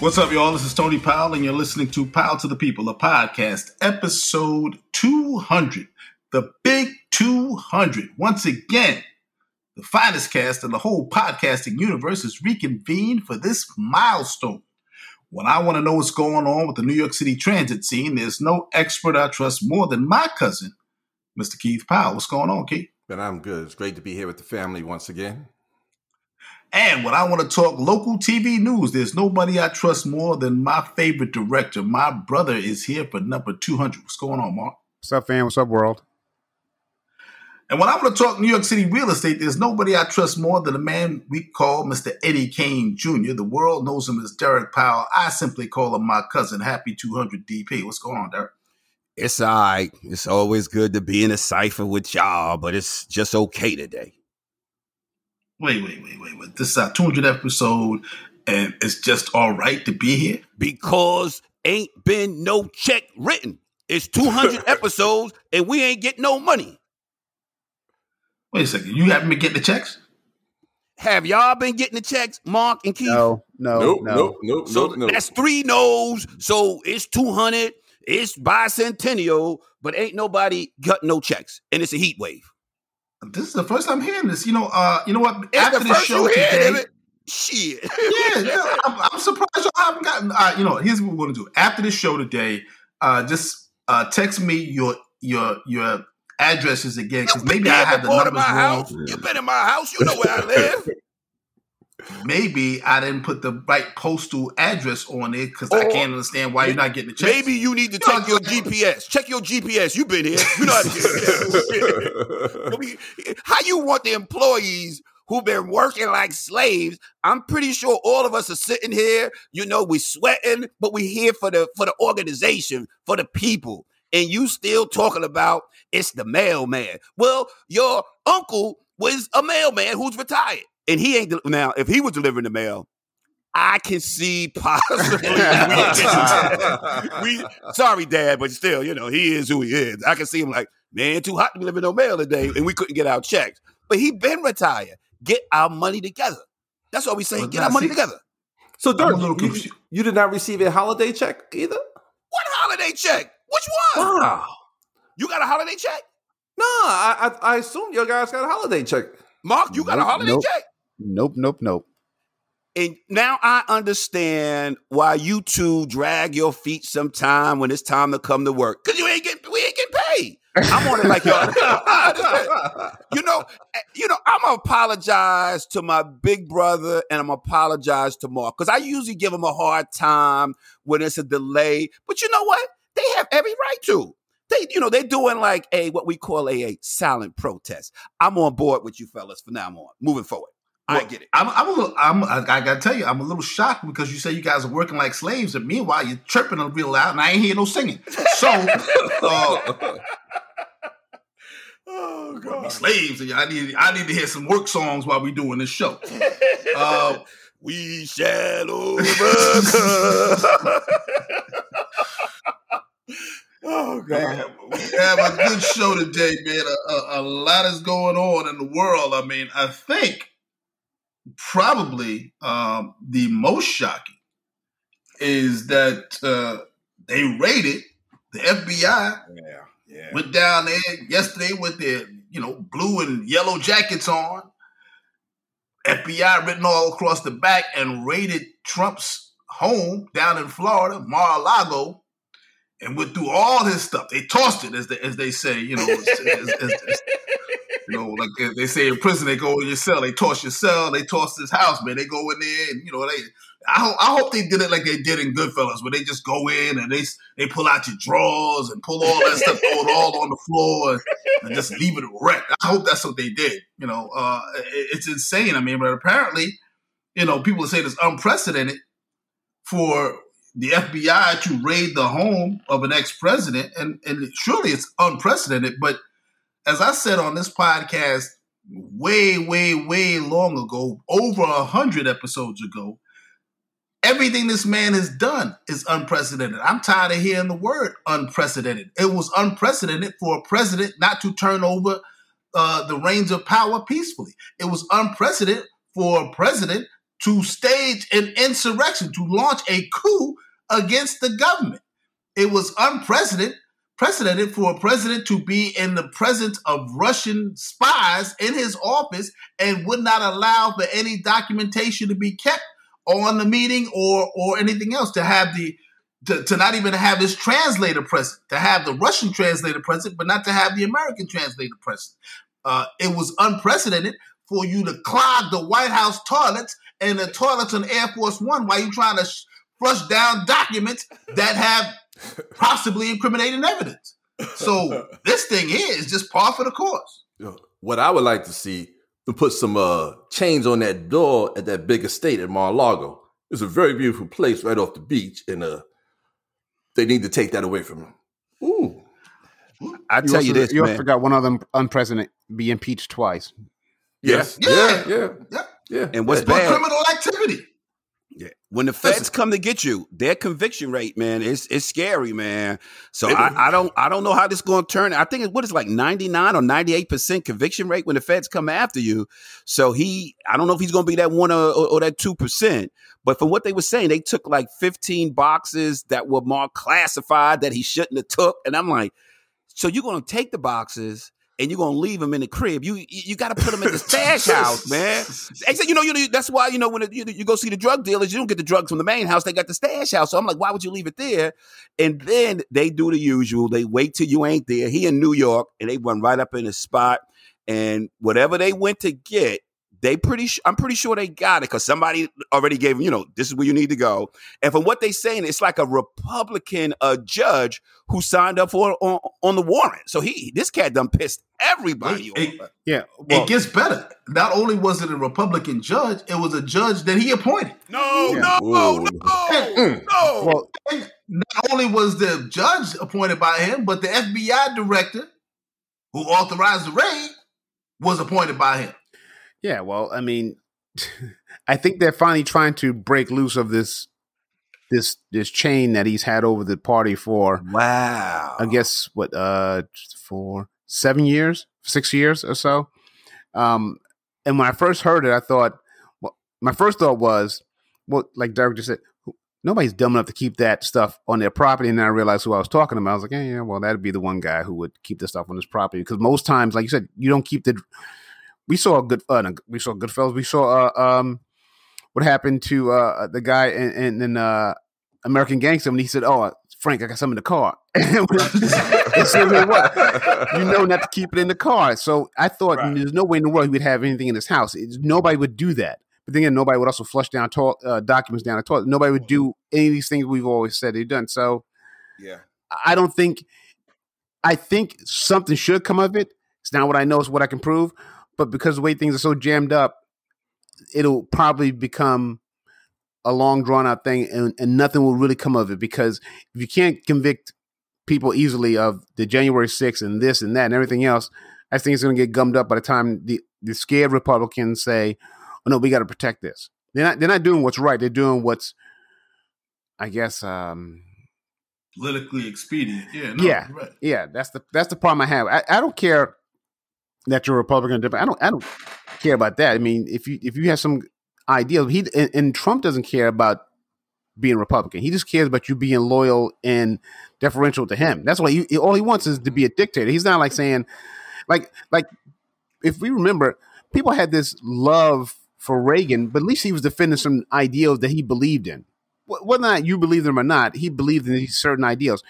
What's up, y'all? This is Tony Powell, and you're listening to Powell to the People, a podcast, episode 200, the big 200. Once again, the finest cast in the whole podcasting universe is reconvened for this milestone. When I want to know what's going on with the New York City transit scene, there's no expert I trust more than my cousin, Mr. Keith Powell. What's going on, Keith? But I'm good. It's great to be here with the family once again. And when I want to talk local TV news, there's nobody I trust more than my favorite director. My brother is here for number 200. What's going on, Mark? What's up, fam? What's up, world? And when I want to talk New York City real estate, there's nobody I trust more than a man we call Mr. Eddie Kane Jr. The world knows him as Derek Powell. I simply call him my cousin. Happy 200 DP. What's going on, Derek? It's all right. It's always good to be in a cipher with y'all, but it's just okay today wait, wait, wait, wait, wait. This is our 200 episode, and it's just all right to be here? Because ain't been no check written. It's 200 episodes, and we ain't getting no money. Wait a second. You haven't been getting the checks? Have y'all been getting the checks, Mark and Keith? No, no, nope, no. Nope, nope, so nope, nope. that's three no's. So it's 200. It's bicentennial, but ain't nobody got no checks. And it's a heat wave. This is the first time hearing this. You know, uh, you know what? It's After the first show today, it. Shit. yeah, yeah I'm, I'm surprised y'all haven't gotten. Uh, you know, here's what we're gonna do. After the show today, uh, just uh, text me your your your addresses again because maybe I have the numbers wrong. house. You been in my house. You know where I live. Maybe I didn't put the right postal address on it because I can't understand why you're not getting the check. Maybe you need to check your GPS. Check your GPS. You've been here. You know how to get How you want the employees who've been working like slaves? I'm pretty sure all of us are sitting here. You know, we're sweating, but we're here for the for the organization, for the people. And you still talking about it's the mailman. Well, your uncle was a mailman who's retired, and he ain't now. If he was delivering the mail, I can see possibly. we sorry, Dad, but still, you know, he is who he is. I can see him like, man, too hot to be living no mail today, and we couldn't get our checks. But he been retired. Get our money together. That's what we say. Well, Get our money see- together. so, I'm Derek, you, you, you did not receive a holiday check either? What holiday check? Which one? Wow. You got a holiday check? No, I, I I assume your guys got a holiday check. Mark, you got a holiday nope. check? Nope, nope, nope. And now I understand why you two drag your feet sometime when it's time to come to work. Cause you ain't getting we ain't getting paid. I'm on it like y'all. You know, eh, you know, I'm gonna apologize to my big brother and I'm gonna apologize to Mark because I usually give him a hard time when it's a delay. But you know what? They have every right to. They, you know, they're doing like a what we call a, a silent protest. I'm on board with you fellas for now on, moving forward. I get it. I'm, I'm a little. I'm. I, I gotta tell you, I'm a little shocked because you say you guys are working like slaves, and meanwhile you're chirping real loud, and I ain't hear no singing. So, uh, Oh we slaves. and I need. I need to hear some work songs while we doing this show. Uh, we shall overcome. oh Man, we have a good show today, man. A, a, a lot is going on in the world. I mean, I think probably um, the most shocking is that uh, they raided the FBI Yeah, yeah. went down there yesterday with their you know blue and yellow jackets on. FBI written all across the back and raided Trump's home down in Florida, Mar-a-Lago, and went through all his stuff. They tossed it, as they, as they say, you know, as, as- as- as- you know, like they say in prison, they go in your cell, they toss your cell, they toss this house, man. They go in there, and you know, they. I hope, I hope they did it like they did in Goodfellas, where they just go in and they they pull out your drawers and pull all that stuff, throw it all on the floor, and, and just leave it wrecked. I hope that's what they did. You know, uh, it- it's insane. I mean, but apparently, you know, people say it's unprecedented for the FBI to raid the home of an ex-president, and and surely it's unprecedented. But as I said on this podcast way, way, way long ago, over a hundred episodes ago, everything this man has done is unprecedented. I'm tired of hearing the word unprecedented. It was unprecedented for a president not to turn over uh, the reins of power peacefully. It was unprecedented for a president to stage an insurrection, to launch a coup against the government. It was unprecedented precedented for a president to be in the presence of Russian spies in his office and would not allow for any documentation to be kept on the meeting or or anything else to have the to, to not even have his translator present, to have the Russian translator present, but not to have the American translator present. Uh, it was unprecedented for you to clog the White House toilets and the toilets on Air Force One while you're trying to sh- flush down documents that have possibly incriminating evidence. So this thing is just par for the course. What I would like to see to put some uh, chains on that door at that big estate at Mar-a-Lago. It's a very beautiful place right off the beach, and uh, they need to take that away from them. Ooh. I tell you, also, this, you also man. forgot one other unpresident be impeached twice. Yes. Yeah. Yeah. Yeah. Yeah. Yeah. And what's Yeah. For bad? criminal activity. Yeah. When the feds come to get you, their conviction rate, man, is it's scary, man. So I, I don't I don't know how this is going to turn. I think it what is like ninety nine or ninety eight percent conviction rate when the feds come after you. So he, I don't know if he's going to be that one or, or, or that two percent. But from what they were saying, they took like fifteen boxes that were marked classified that he shouldn't have took, and I'm like, so you're going to take the boxes. And you're gonna leave them in the crib. You you got to put them in the stash house, man. Except, you know, you know, that's why you know when it, you, you go see the drug dealers, you don't get the drugs from the main house. They got the stash house. So I'm like, why would you leave it there? And then they do the usual. They wait till you ain't there. He in New York, and they run right up in his spot. And whatever they went to get, they pretty. Sh- I'm pretty sure they got it because somebody already gave them. You know, this is where you need to go. And from what they're saying, it's like a Republican uh, judge who signed up for on, on the warrant. So he, this cat done pissed everybody It- off. Yeah. Well, it gets better. Not only was it a Republican judge, it was a judge that he appointed. No, Yeah. no, Whoa. no, Mm. no. well, And not only was the judge appointed by him, but the FBI director who authorized the raid was appointed by him. Yeah. Well, I mean, I think they're finally trying to break loose of this this this chain that he's had over the party for wow. I guess what uh for seven years, six years or so. Um, and when I first heard it, I thought, well, my first thought was, well, like Derek just said, nobody's dumb enough to keep that stuff on their property. And then I realized who I was talking about. I was like, yeah, yeah, well, that'd be the one guy who would keep the stuff on his property because most times, like you said, you don't keep the. We saw a good, uh, we saw Goodfellas. We saw uh, um, what happened to uh, the guy in, in, in uh, American Gangster when he said, "Oh, Frank, I got some in the car." It's the what? you know not to keep it in the car. So I thought Right. there's no way in the world he would have anything in his house. It's, nobody would do that. But then again, nobody would also flush down to- uh, documents down the toilet. Nobody would do any of these things we've always said they've done. So Yeah. I don't think. I think something should come of it. It's not what I know; it's what I can prove. But because the way things are so jammed up, it'll probably become a long drawn out thing, and, and nothing will really come of it. Because if you can't convict people easily of the January 6th and this and that and everything else, I think it's going to get gummed up by the time the, the scared Republicans say, "Oh no, we got to protect this." They're not. They're not doing what's right. They're doing what's, I guess. um Politically expedient. Yeah. No, Yeah. Right. Yeah, that's the that's the problem I have. I, I don't care that you're Republican. I don't I don't care about that. I mean, if you if you have some ideal, he and, and Trump doesn't care about being Republican. He just cares about you being loyal and deferential to him. That's why all he wants is to be a dictator. He's not like saying, like like if we remember, people had this love for Reagan, but at least he was defending some ideals that he believed in. Whether or not you believe them or not, he believed in these certain ideals.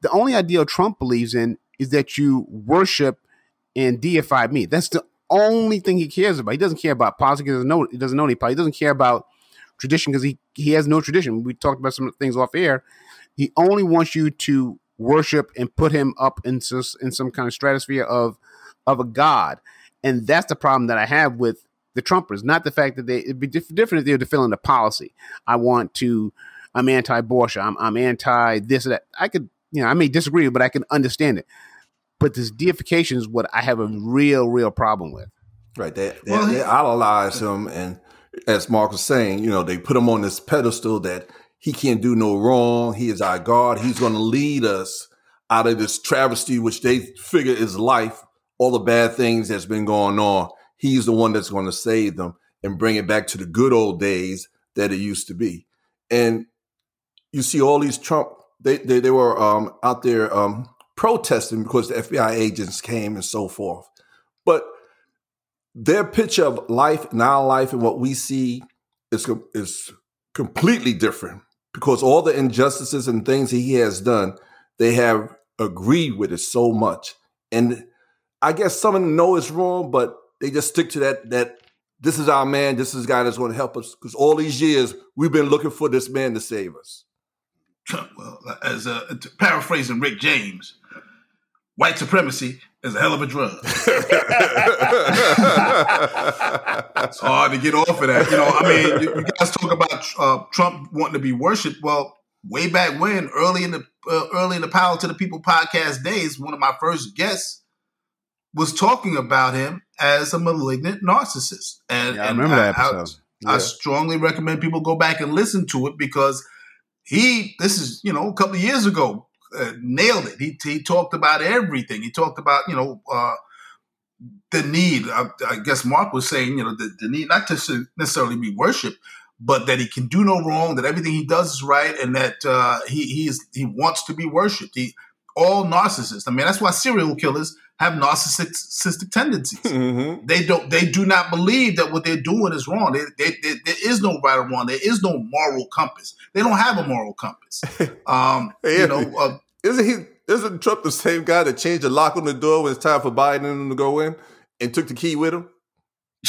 The only ideal Trump believes in is that you worship and deify me. That's the only thing he cares about. He doesn't care about politics. He doesn't know. He doesn't know any politics. He doesn't care about tradition because he he has no tradition. We talked about some things off air. He only wants you to worship and put him up in in some kind of stratosphere of of a god, and that's the problem that I have with the Trumpers. Not the fact that they it'd be diff- different if they were defending the policy. I want to. I'm anti-abortion. I'm I'm anti this or that. I could you know I may disagree, but I can understand it. But this deification is what I have a real real problem with. Right. They they, Well, they idolize him, and as Mark was saying, you know, they put him on this pedestal that he can't do no wrong. He is our God. He's going to lead us out of this travesty, which they figure is life. All the bad things that's been going on, he's the one that's going to save them. and bring it back to the good old days that it used to be. And you see all these Trump, they they, they were um, out there um, protesting because the FBI agents came and so forth. But their picture of life and our life and what we see is is completely different because all the injustices and things he has done, they have agreed with it so much. And I guess some of them know it's wrong, but they just stick to that that this is our man, this is guy that's going to help us. Because all these years we've been looking for this man to save us. Well, as paraphrasing Rick James, white supremacy is a hell of a drug. it's hard to get off of that. You know, I mean, you, you guys talk about uh, Trump wanting to be worshipped. Well, way back when, early in the uh, early in the Power to the People podcast days, one of my first guests was talking about him as a malignant narcissist. And, Yeah, I and remember that episode. I, I strongly recommend people go back and listen to it because he, this is, you know, a couple of years ago, uh, nailed it. He, he talked about everything. He talked about, you know, uh, the need. I, I guess Mark was saying, you know, the, the need not to necessarily be worshipped, but that he can do no wrong, that everything he does is right, and that uh, he he is he wants to be worshipped. He all narcissists. I mean, that's why serial killers have narcissistic tendencies. Mm-hmm. They don't. They do not believe that what they're doing is wrong. They, they, they, there is no right or wrong. There is no moral compass. They don't have a moral compass. Um, you know, uh, Isn't he? Isn't Trump the same guy that changed the lock on the door when it's time for Biden to go in and took the key with him?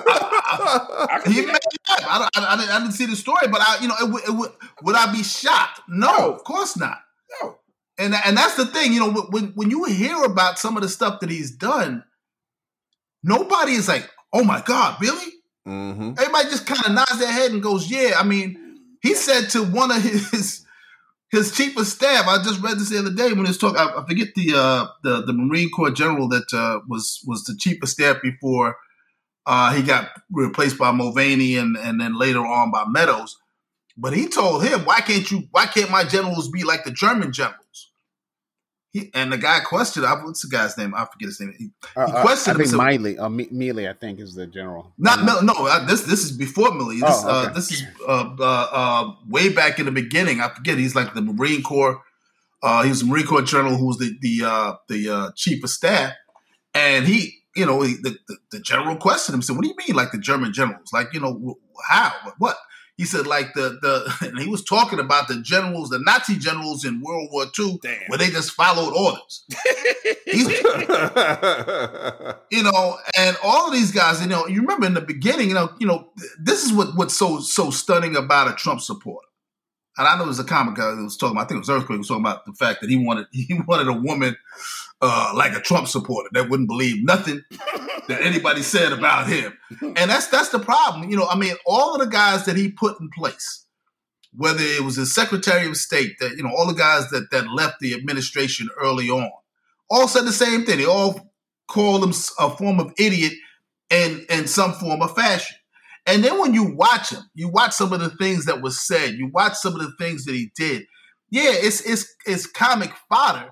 I can he may that. I, I, I, didn't, I didn't see the story, but I, you know, it, would- it, would would I be shocked? No, No. of course not. No. And and that's the thing, you know, when when you hear about some of the stuff that he's done, nobody is like, "Oh my God, really?" mm-hmm. Everybody just kind of nods their head and goes, "Yeah." I mean, he said to one of his his chief of staff. I just read this the other day when he was talking. I, I forget the uh, the the Marine Corps general that uh, was was the chief of staff before uh, he got replaced by Mulvaney and and then later on by Meadows. But he told him, "Why can't you? Why can't my generals be like the German generals?" He, and the guy questioned. I- What's the guy's name? I forget his name. He- Uh, He uh, questioned I think himself. Miley, uh, Me- Mealy, I think, is the general. Not Mil- no. uh, This this is before Milley. This Oh, okay. uh, this is uh, uh, uh, way back in the beginning. I forget. He's like the Marine Corps. Uh, he was a Marine Corps general who was the the uh, the uh, chief of staff, and he, you know, he, the, the the general questioned him. Said, "What do you mean, like the German generals? Like, you know, how? What?" He said, "Like the the," and he was talking about the generals, the Nazi generals in World War II, Damn. where they just followed orders. You know, and all of these guys, you know, you remember in the beginning, you know, you know, this is what what's so so stunning about a Trump supporter. And I know there's a comic guy that was talking about, I think it was Earthquake was talking about the fact that he wanted he wanted a woman uh, like a Trump supporter that wouldn't believe nothing that anybody said about him. And that's that's the problem. You know, I mean, all of the guys that he put in place, whether it was his Secretary of State, that you know, all the guys that that left the administration early on, all said the same thing. They all called him a form of idiot in in some form of fashion. And then when you watch him, you watch some of the things that was said, you watch some of the things that he did. Yeah, it's it's it's comic fodder.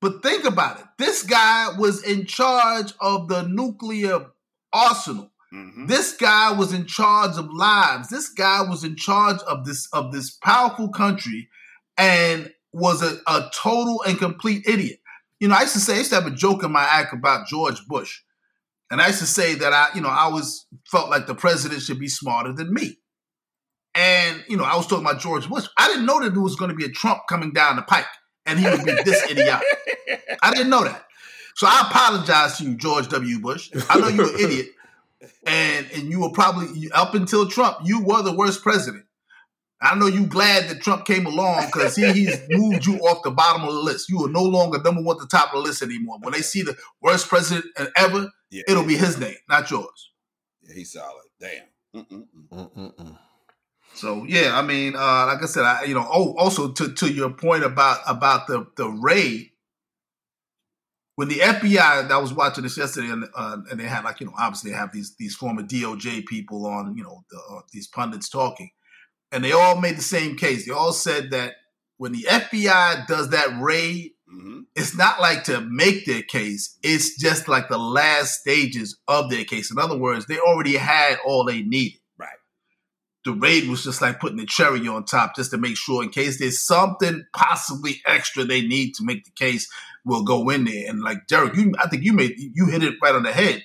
But think about it. This guy was in charge of the nuclear arsenal. Mhm. This guy was in charge of lives. This guy was in charge of this of this powerful country and was a, a total and complete idiot. You know, I used to say, I used to have a joke in my act about George Bush. And I used to say that I, you know, I always felt like the president should be smarter than me. And, you know, I was talking about George Bush. I didn't know that there was going to be a Trump coming down the pike and he would be this idiotic. I didn't know that. So I apologize to you, George W. Bush. I know you're an idiot. And and you were probably up until Trump, you were the worst president. I know you glad that Trump came along because he, he's moved you off the bottom of the list. You are no longer number one at the top of the list anymore. When they see the worst president ever, Yeah. it'll be his name, not yours. Yeah, he's solid. Damn. Mm-mm-mm. Mm-mm-mm. So yeah, I mean, uh, like I said, I you know, oh, also to to your point about about the the raid. When the FBI, I was watching this yesterday, and, uh, and they had like you know, obviously they have these these former DOJ people on, you know, the, uh, these pundits talking, and they all made the same case. They all said that when the FBI does that raid Mm-hmm. it's not like to make their case. It's just like the last stages of their case. In other words, they already had all they needed. The raid was just like putting the cherry on top just to make sure in case there's something possibly extra they need to make the case will go in there. And like Derek, you I think you made you hit it right on the head.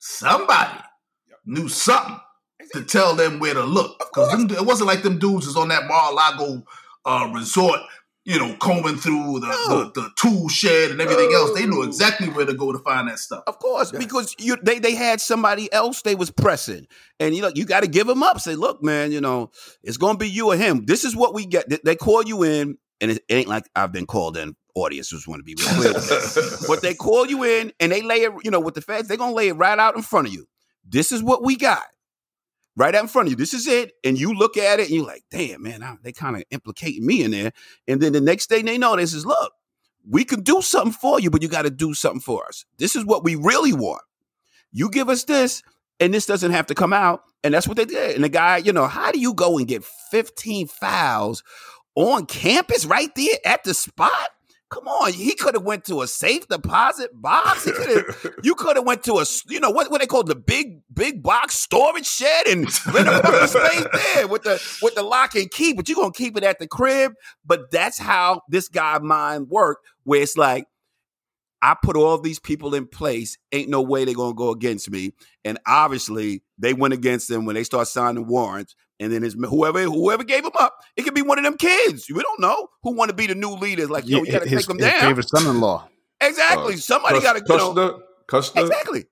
Somebody Yep. knew something to tell them where to look. Because it wasn't like them dudes was on that Mar-a-Lago uh, resort, you know, combing through the, No. the, the tool shed and everything else. They knew exactly where to go to find that stuff. Of course, Yeah. because you they they had somebody else they was pressing, and you know you got to give them up. Say, look, man, you know it's gonna be you or him. This is what we get. They- They call you in, and it ain't like I've been called in. Audience just want to be real clear. but they call you in, and they lay it. You know, with the feds, they're gonna lay it right out in front of you. This is what we got. Right out in front of you. This is it. And you look at it and you're like, damn, man, I- they kind of implicating me in there. And then the next thing they know, they says, look, we can do something for you, but you got to do something for us. This is what we really want. You give us this, and this doesn't have to come out. And that's what they did. And the guy, you know, how do you go and get 15 fouls on campus right there at the spot? Come on, he could have went to a safe deposit box. He you could have went to a you know what what they call the big big box storage shed and rent a fucking space there with the with the lock and key, but you're gonna keep it at the crib. But that's how this guy mind worked, where it's like I put all these people in place. Ain't no way they're gonna go against me. And obviously, they went against them when they start signing warrants. And then it's whoever whoever gave him up. It could be one of them kids. We don't know who want to be the new leaders. Like, yo, you got to his, take them his down. favorite son-in-law. Exactly. Uh, Somebody got to, you know. Kushner, Exactly.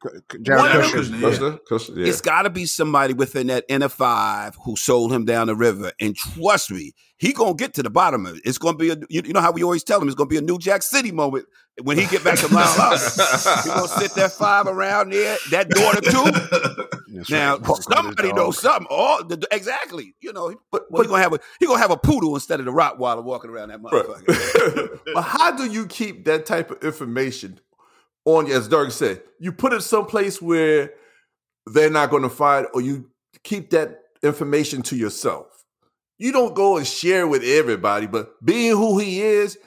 Jared of Kushner. them- Yeah. Kushner, Kushner, yeah. It's got to be somebody within that inner five who sold him down the river. And trust me, he gonna get to the bottom of it. It's gonna be a you, you know how we always tell him it's gonna be a New Jack City moment when he get back to Mount House. He gonna sit that five around there, that daughter too. Now right. somebody knows something. Oh, the, exactly. You know, but, well, he gonna have a he gonna have a poodle instead of the Rottweiler walking around that motherfucker. right. but how do you keep that type of information on? As Derek said, you put it someplace where they're not going to find, or you keep that information to yourself. You don't go and share with everybody, but being who he is,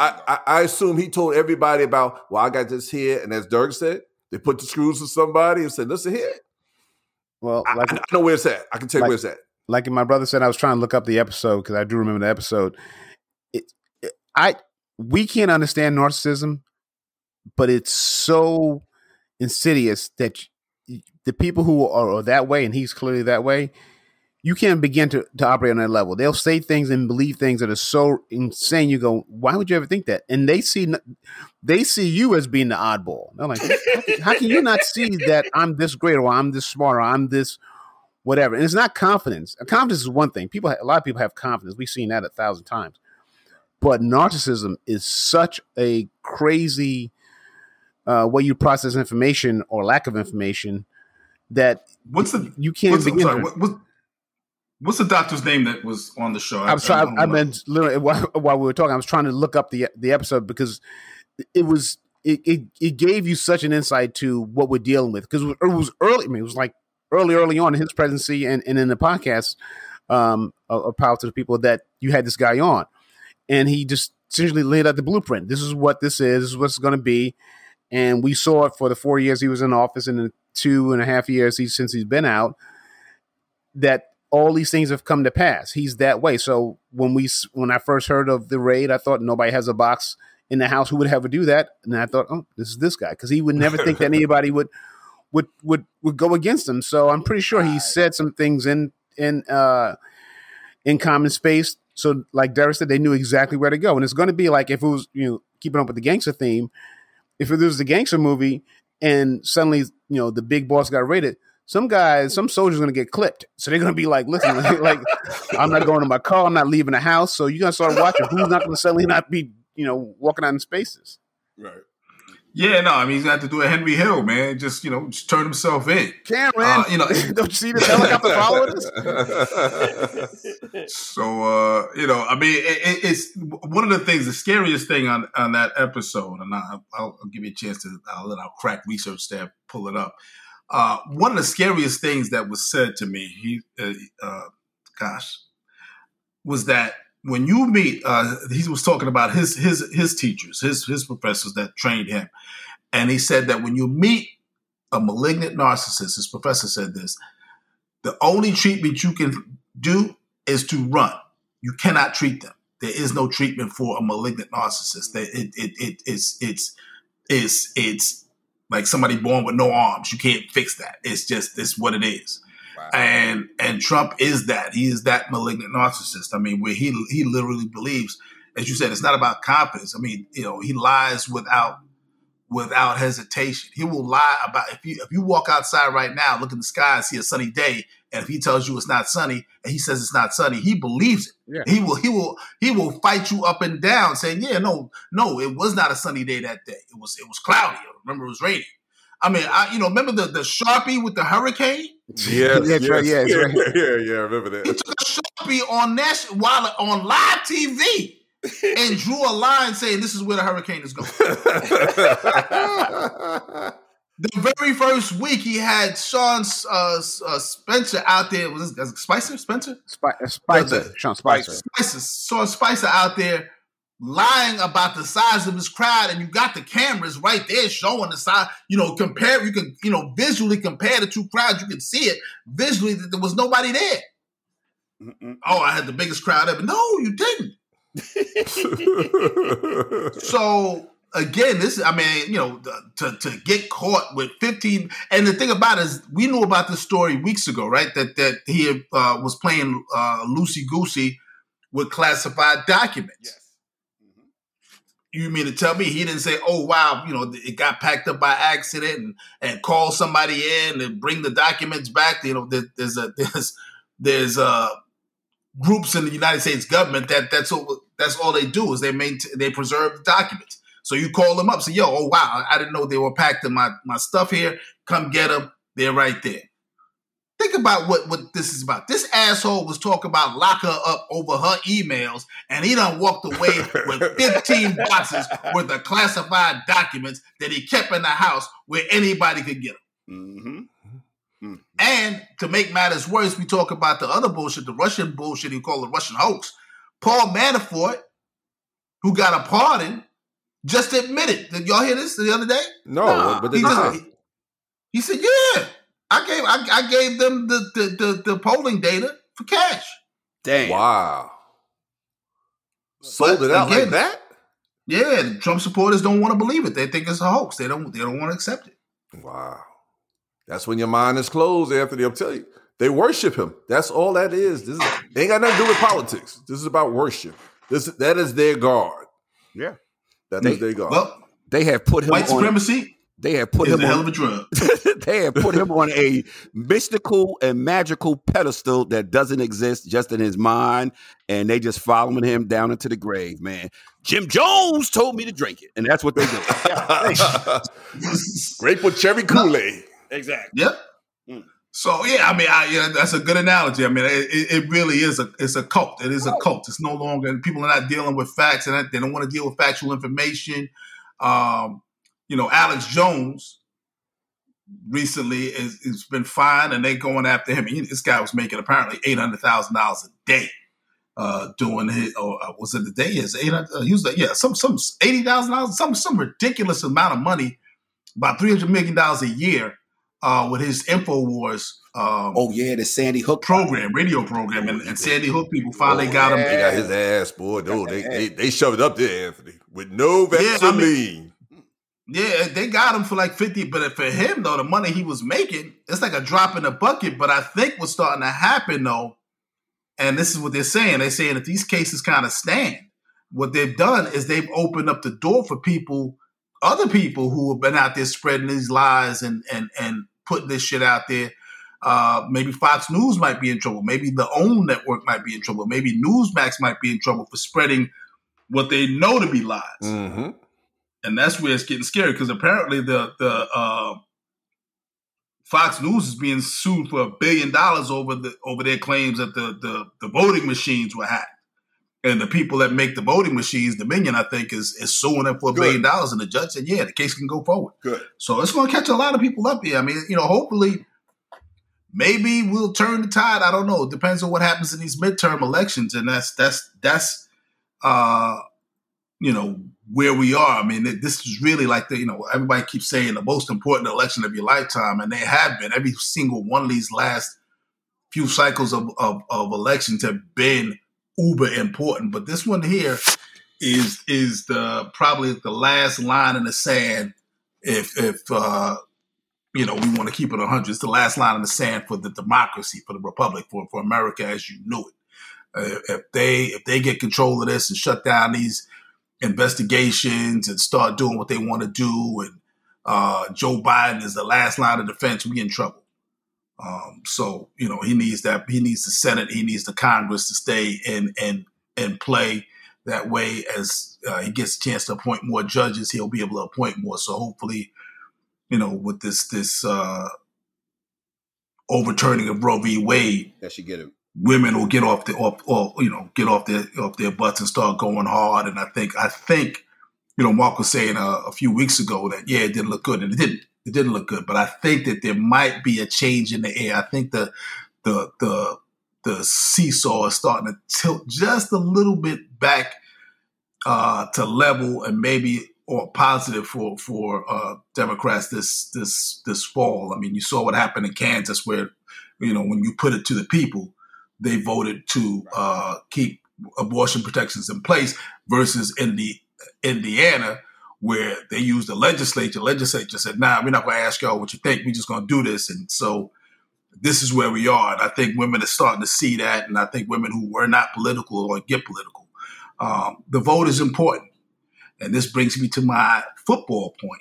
I, I, I assume he told everybody about, well, I got this here. And as Derek said, they put the screws to somebody and said, listen here. Well, I, like I know where it's at. I can tell you where it's at. like my brother said, I was trying to look up the episode because I do remember the episode. It, it, I we can't understand narcissism, but it's so insidious that the people who are, are that way, and he's clearly that way, you can't begin to, to operate on that level. They'll say things and believe things that are so insane. You go, why would you ever think that? And they see they see you as being the oddball. They're like, how can, how can you not see that I'm this great or I'm this smart or I'm this whatever. And it's not confidence. Confidence is one thing. People, a lot of people have confidence. We've seen that a thousand times. But narcissism is such a crazy uh, way you process information or lack of information that What's the you can't begin. sorry, what, what, what's the doctor's name that was on the show? I- I'm sorry. don't I, I meant literally while, while we were talking, I was trying to look up the the episode because it was it it, it gave you such an insight to what we're dealing with because it was, early. I mean, it was like early, early on in his presidency and, and in the podcast um, of, of Power to the People that you had this guy on, and he just essentially laid out the blueprint. This is what this is. This is what's going to be, and we saw it for the four years he was in office and the two and a half years he, since he's been out. That all these things have come to pass. He's that way. So when we when I first heard of the raid, I thought nobody has a box in the house who would ever do that, and I thought, oh, this is this guy because he would never think that anybody would would would would go against him. So I'm pretty sure he said some things in in uh in common space. So like Derek said, they knew exactly where to go, and it's going to be like if it was you know keeping up with the gangster theme. If it was the gangster movie, and suddenly you know the big boss got raided, some guys, some soldiers going to get clipped. So they're going to be like, listen, like, I'm not going to my car. I'm not leaving the house. So you're to start watching who's not going to suddenly not be, you know, walking out in spaces. Right. Yeah, no, I mean he's got to do a Henry Hill, man. Just you know, just turn himself in. Cameron, Uh, you know- don't you see the helicopter following us? So uh, you know, I mean, it, it, it's one of the things. The scariest thing on on that episode, and I, I'll, I'll give you a chance to. I'll let our crack research staff pull it up. Uh, one of the scariest things that was said to me, he, uh, uh, gosh, was that when you meet, uh, he was talking about his his his teachers, his his professors that trained him, and he said that when you meet a malignant narcissist, his professor said this: the only treatment you can do is to run. You cannot treat them. There is no treatment for a malignant narcissist. It, it, it, it it's it's it's it's like somebody born with no arms. You can't fix that. It's just it's what it is. Wow. And and Trump is that. He is that malignant narcissist. I mean, where he he literally believes, as you said, it's not about confidence. I mean, you know, he lies without without hesitation. He will lie about if you if you walk outside right now, look in the sky and see a sunny day, and if he tells you it's not sunny and he says it's not sunny, he believes it. Yeah. He will he will he will fight you up and down saying, "Yeah, no, no, it was not a sunny day that day. It was it was cloudy. Remember it was raining." I mean, I, you know, remember the the Sharpie with the hurricane? Yeah, yeah, yes. right, yeah, right. yeah, yeah, yeah, I remember that. He took a Sharpie on national while on live TV and drew a line saying this is where the hurricane is going. the very first week, he had Sean uh, uh, Spencer out there. Was this Spicer? Spencer? Sp- uh, Spicer. Sean Spicer. Spicer. Sean Spicer out there lying about the size of his crowd, and you got the cameras right there showing the size. You know, compare. You can you know visually compare the two crowds. You can see it visually that there was nobody there. Mm-mm. Oh, I had the biggest crowd ever. No, you didn't. so again, this I mean, you know, to to get caught with 15 and the thing about it is we knew about this story weeks ago, right? That that he uh, was playing uh, loosey goosey with classified documents. Yes. Mm-hmm. You mean to tell me he didn't say, "Oh wow, you know, it got packed up by accident," and and call somebody in and bring the documents back? You know, there's a there's there's uh groups in the United States government that that's all that's all they do is they maintain they preserve the documents. So you call them up, say, "Yo, oh wow, I didn't know they were packed in my my stuff here. Come get them. They're right there." Think about what what this is about. This asshole was talking about lock her up over her emails, and he done walked away with 15 boxes worth of classified documents that he kept in the house where anybody could get them. Mm-hmm. Mm. And to make matters worse, we talk about the other bullshit, the Russian bullshit you call the Russian hoax. Paul Manafort, who got a pardon, just admitted. Did y'all hear this the other day? No, nah. but he, just, he, he, said, "Yeah, I gave I, I gave them the, the, the the polling data for cash." Damn! Wow. Sold but it out again, like that? Yeah, Trump supporters don't want to believe it. They think it's a hoax. They don't. They don't want to accept it. Wow. That's when your mind is closed, Anthony. I'm telling you. They worship him. That's all that is. This is, ain't got nothing to do with politics. This is about worship. This that is their God. Yeah. That they, is their God. Well, they have put him white on, supremacy. They have put him a on, hell of a drug. they have put him on a mystical and magical pedestal that doesn't exist just in his mind, and they just following him down into the grave, man. Jim Jones told me to drink it, and that's what they do. Grateful cherry Kool Aid. Exactly. Yep. So yeah, I mean, I, yeah, that's a good analogy. I mean, it, it, really is a it's a cult. It is a cult. It's no longer people are not dealing with facts, and they don't want to deal with factual information. Um, you know, Alex Jones recently is, has been fined, and they're going after him. He, this guy was making apparently eight hundred thousand dollars a day uh, doing his, or uh, was it the day? Is eight hundred? Uh, he was like, yeah, some some eighty thousand dollars, some some ridiculous amount of money, about three hundred million dollars a year uh, with his Infowars. Um, oh yeah, the Sandy Hook program, radio program, and, and Sandy Hook people finally oh, got him. They got his ass, boy. Dude, they, they they shoved it up there, Anthony, with no Vaseline. Yeah, I mean, yeah, they got him for like fifty, but for him though, the money he was making, it's like a drop in the bucket. But I think what's starting to happen though, and this is what they're saying. They're saying if these cases kind of stand, what they've done is they've opened up the door for people, other people who have been out there spreading these lies and and and putting this shit out there. Uh, maybe Fox News might be in trouble. Maybe the OAN network might be in trouble. Maybe Newsmax might be in trouble for spreading what they know to be lies. Mm-hmm. And that's where it's getting scary because apparently the the uh, Fox News is being sued for a billion dollars over the over their claims that the the, the voting machines were hacked. And the people that make the voting machines, Dominion, I think, is is suing them for a Good. billion dollars. And the judge said, yeah, the case can go forward. Good. So it's going to catch a lot of people up here. I mean, you know, hopefully maybe we'll turn the tide. I don't know. It depends on what happens in these midterm elections, and that's that's that's uh, you know where we are. I mean, this is really like the you know everybody keeps saying the most important election of your lifetime, and they have been. Every single one of these last few cycles of of, of elections have been uber important, but this one here is is the probably the last line in the sand. If if uh, you know we want to keep it 100, it's the last line in the sand for the democracy, for the republic, for for America as you knew it. Uh, if they if they get control of this and shut down these investigations and start doing what they want to do, and uh, Joe Biden is the last line of defense, we in trouble. Um, so you know he needs that. He needs the Senate. He needs the Congress to stay in and and play that way. As uh, he gets a chance to appoint more judges, he'll be able to appoint more. So hopefully, you know, with this this uh, overturning of Roe v. Wade, that should get it. Women will get off the off, or you know, get off their off their butts and start going hard. And I think I think you know, Mark was saying uh, a few weeks ago that yeah, it didn't look good, and it didn't it didn't look good. But I think that there might be a change in the air. I think the the the the seesaw is starting to tilt just a little bit back uh, to level and maybe or positive for for uh, Democrats this this this fall. I mean, you saw what happened in Kansas, where you know when you put it to the people, they voted to uh, keep abortion protections in place, versus in the Indiana where they used the legislature. Legislature said, "Nah, we're not going to ask y'all what you think. We're just going to do this." And so this is where we are. And I think women are starting to see that. And I think women who were not political or get political. Um, the vote is important. And this brings me to my football point.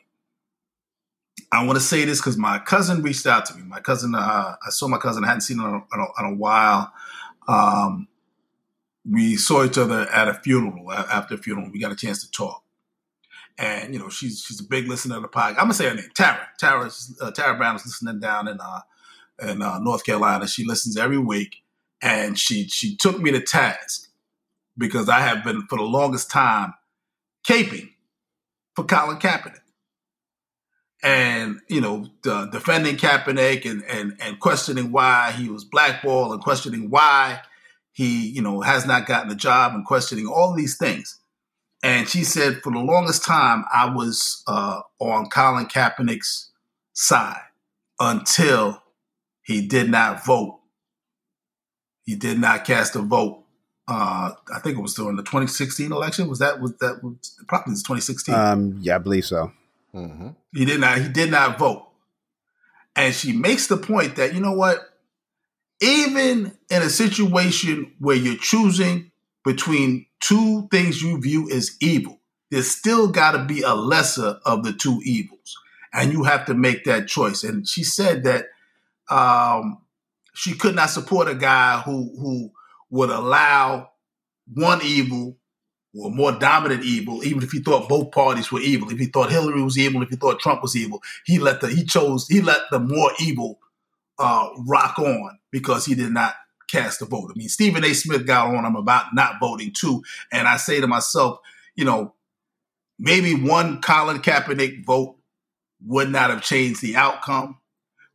I want to say this because my cousin reached out to me. My cousin, uh, I saw my cousin. I hadn't seen him in a, in a while. Um, we saw each other at a funeral. After a funeral, we got a chance to talk and you know she's she's a big listener to the podcast. I'm gonna say her name, Tara. Tara uh, Tara Brown is listening down in uh, in uh, North Carolina. She listens every week, and she she took me to task because I have been for the longest time caping for Colin Kaepernick, and you know defending Kaepernick and and and questioning why he was blackballed and questioning why he you know has not gotten a job and questioning all these things. And she said, for the longest time, I was uh, on Colin Kaepernick's side until he did not vote. He did not cast a vote. Uh, I think it was during the 2016 election. Was that was that was, probably 2016? Um, yeah, I believe so. Mm-hmm. He did not. He did not vote. And she makes the point that you know what, even in a situation where you're choosing between two things you view as evil, there's still got to be a lesser of the two evils. And you have to make that choice. And she said that um, she could not support a guy who, who would allow one evil or more dominant evil, even if he thought both parties were evil. If he thought Hillary was evil, if he thought Trump was evil, he let the he chose he let the more evil uh, rock on because he did not cast a vote. I mean, Stephen A. Smith got on him about not voting too. And I say to myself, you know, maybe one Colin Kaepernick vote would not have changed the outcome.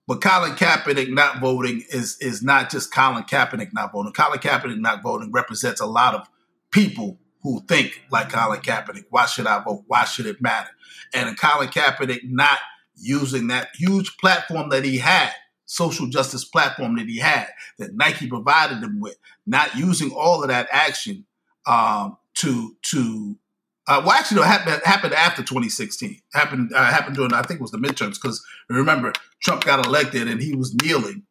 But Colin Kaepernick not voting is is not just Colin Kaepernick not voting. Colin Kaepernick not voting represents a lot of people who think like Colin Kaepernick. Why should I vote? Why should it matter? And Colin Kaepernick not using that huge platform that he had social justice platform that he had, that Nike provided him with, not using all of that action um, to to uh, well, actually, no, it happened, happened after 2016. Happened uh, happened during I think it was the midterms because remember Trump got elected and he was kneeling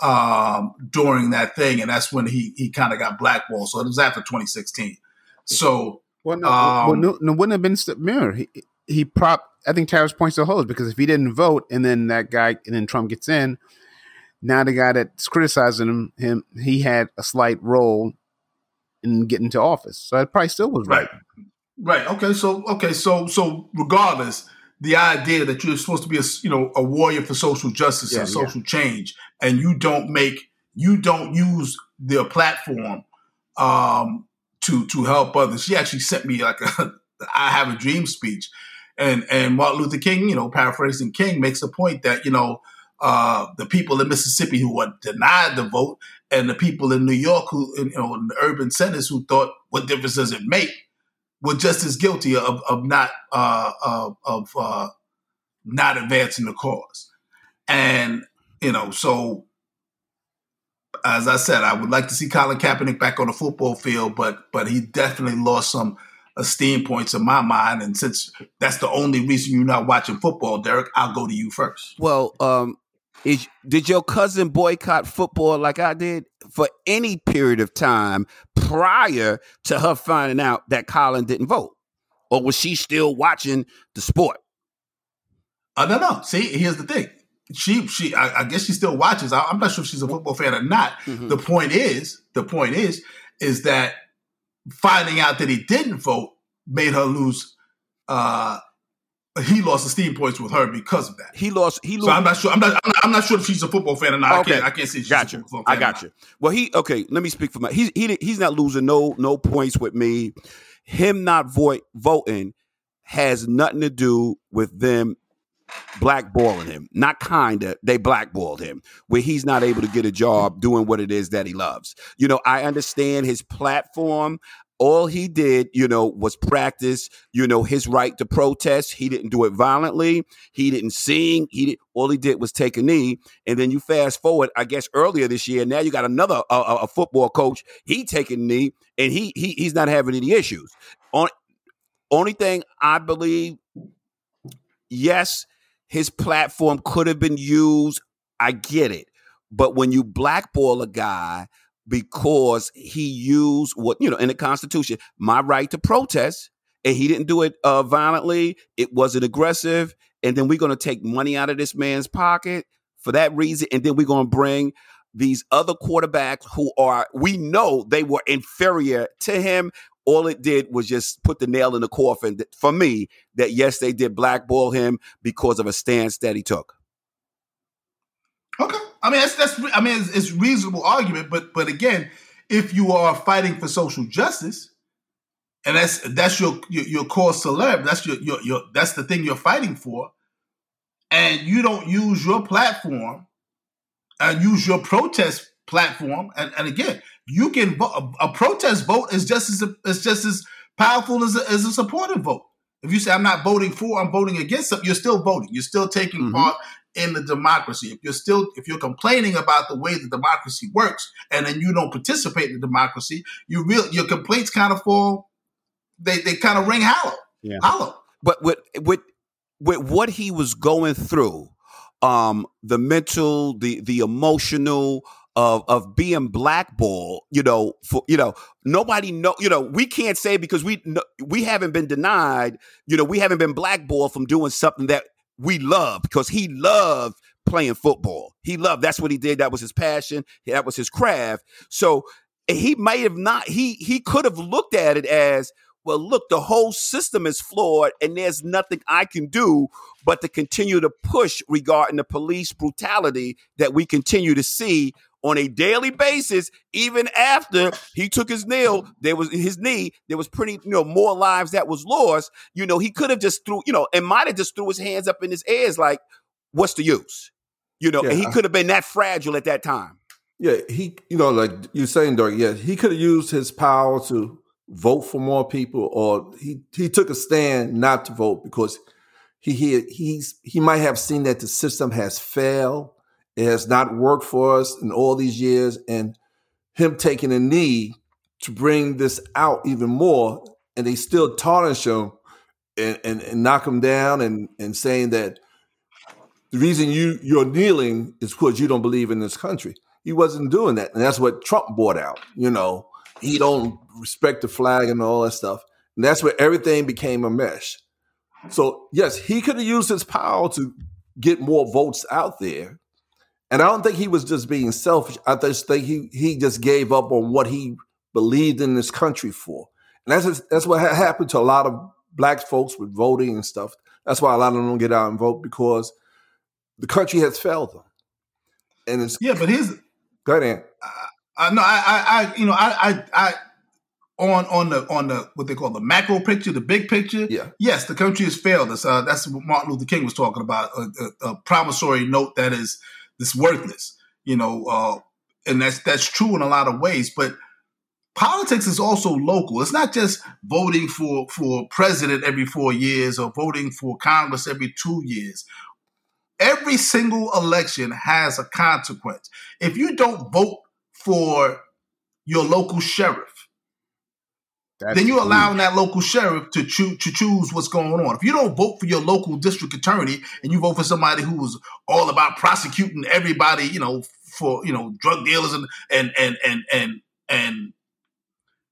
um, during that thing, and that's when he he kind of got blackballed. So it was after 2016. So well, no, um, well, no, no, wouldn't have been mirror. He he prop. I think Tara's points to hold because if he didn't vote and then that guy and then Trump gets in, now the guy that's criticizing him, him he had a slight role in getting to office. So it probably still was right. Right. right. Okay. So okay. So so regardless, the idea that you're supposed to be a you know a warrior for social justice yeah, and social yeah. change, and you don't make you don't use their platform um, to to help others. She actually sent me like a I have a dream speech, and and Martin Luther King, you know, paraphrasing King, makes the point that you know uh, the people in Mississippi who were denied the vote, and the people in New York who, you know, in the urban centers who thought, "What difference does it make?" were just as guilty of of not uh, of, of uh, not advancing the cause, and you know, so as I said, I would like to see Colin Kaepernick back on the football field, but but he definitely lost some esteem points in my mind. And since that's the only reason you're not watching football, Derek, I'll go to you first. Well, um, is did your cousin boycott football like I did for any period of time prior to her finding out that Colin didn't vote, or was she still watching the sport? I don't know. See, here's the thing. She, she, I, I guess she still watches. I, am not sure if she's a football fan or not. Mm-hmm. The point is, the point is, is that finding out that he didn't vote made her lose uh, he lost esteem points with her because of that. He lost. He. Lost. So I'm not sure. I'm not. I'm not sure if she's a football fan or not. Okay. I can't. I can't say she's got you. I got you. Well, he. Okay. Let me speak for my. He's he, he's not losing no no points with me. Him not vote voting has nothing to do with them blackballing him. Not kinda. They blackballed him where he's not able to get a job doing what it is that he loves. You know, I understand his platform all he did, you know, was practice, you know, his right to protest. He didn't do it violently. He didn't sing. He did, all he did was take a knee. And then you fast forward, I guess earlier this year. Now you got another a, a football coach. He taking knee, and he he he's not having any issues. On only thing I believe, yes, his platform could have been used. I get it, but when you blackball a guy because he used what you know in the Constitution, my right to protest, and he didn't do it uh, violently. It wasn't aggressive, and then we're going to take money out of this man's pocket for that reason, and then we're going to bring these other quarterbacks who are we know they were inferior to him. All it did was just put the nail in the coffin for me that yes, they did blackball him because of a stance that he took. Okay. I mean, that's that's. I mean, it's, it's reasonable argument, but but again, if you are fighting for social justice, and that's that's your your, your cause célèbre, that's your, your your that's the thing you're fighting for, and you don't use your platform and use your protest platform, and, and again, you can vote, a, a protest vote is just as is just as powerful as a, as a supportive vote. If you say I'm not voting for, I'm voting against something, you're still voting. You're still taking mm-hmm. part in the democracy. If you're still if you're complaining about the way the democracy works and then you don't participate in the democracy, you real your complaints kind of fall they they kind of ring hollow. Yeah. Hollow. But with with with what he was going through, um, the mental, the the emotional, of of being blackballed, you know, for you know, nobody know, you know, we can't say because we we haven't been denied, you know, we haven't been blackballed from doing something that we love because he loved playing football. He loved that's what he did. That was his passion. That was his craft. So he might have not. He he could have looked at it as well. Look, the whole system is flawed, and there's nothing I can do but to continue to push regarding the police brutality that we continue to see on a daily basis, even after he took his nail, there was his knee, there was pretty, you know, more lives that was lost. You know, he could have just threw, you know, and might have just threw his hands up in his ears like, what's the use? You know, yeah. and he could have been that fragile at that time. Yeah, he, you know, like you're saying, Dirk, yeah, he could have used his power to vote for more people, or he he took a stand not to vote because he he he's he might have seen that the system has failed it has not worked for us in all these years. And him taking a knee to bring this out even more, and they still tarnish him and, and, and knock him down and, and saying that the reason you, you're kneeling is because you don't believe in this country. He wasn't doing that. And that's what Trump brought out. You know, he don't respect the flag and all that stuff. And that's where everything became a mesh. So yes, he could have used his power to get more votes out there. And I don't think he was just being selfish. I just think he he just gave up on what he believed in this country for. And that's just, that's what happened to a lot of black folks with voting and stuff. That's why a lot of them don't get out and vote because the country has failed them. And it's yeah, but here's go ahead. I, I no, I, I, you know, I, I, I, on on the on the what they call the macro picture, the big picture. Yeah. Yes, the country has failed us. Uh, that's what Martin Luther King was talking about. A, a, a promissory note that is this worthless. You know, uh, and that's that's true in a lot of ways. But politics is also local. It's not just voting for for president every four years or voting for Congress every two years. Every single election has a consequence. If you don't vote for your local sheriff, That's then you're allowing that local sheriff to choose to choose what's going on. If you don't vote for your local district attorney and you vote for somebody who was all about prosecuting everybody, you know, for you know drug dealers and and and and and and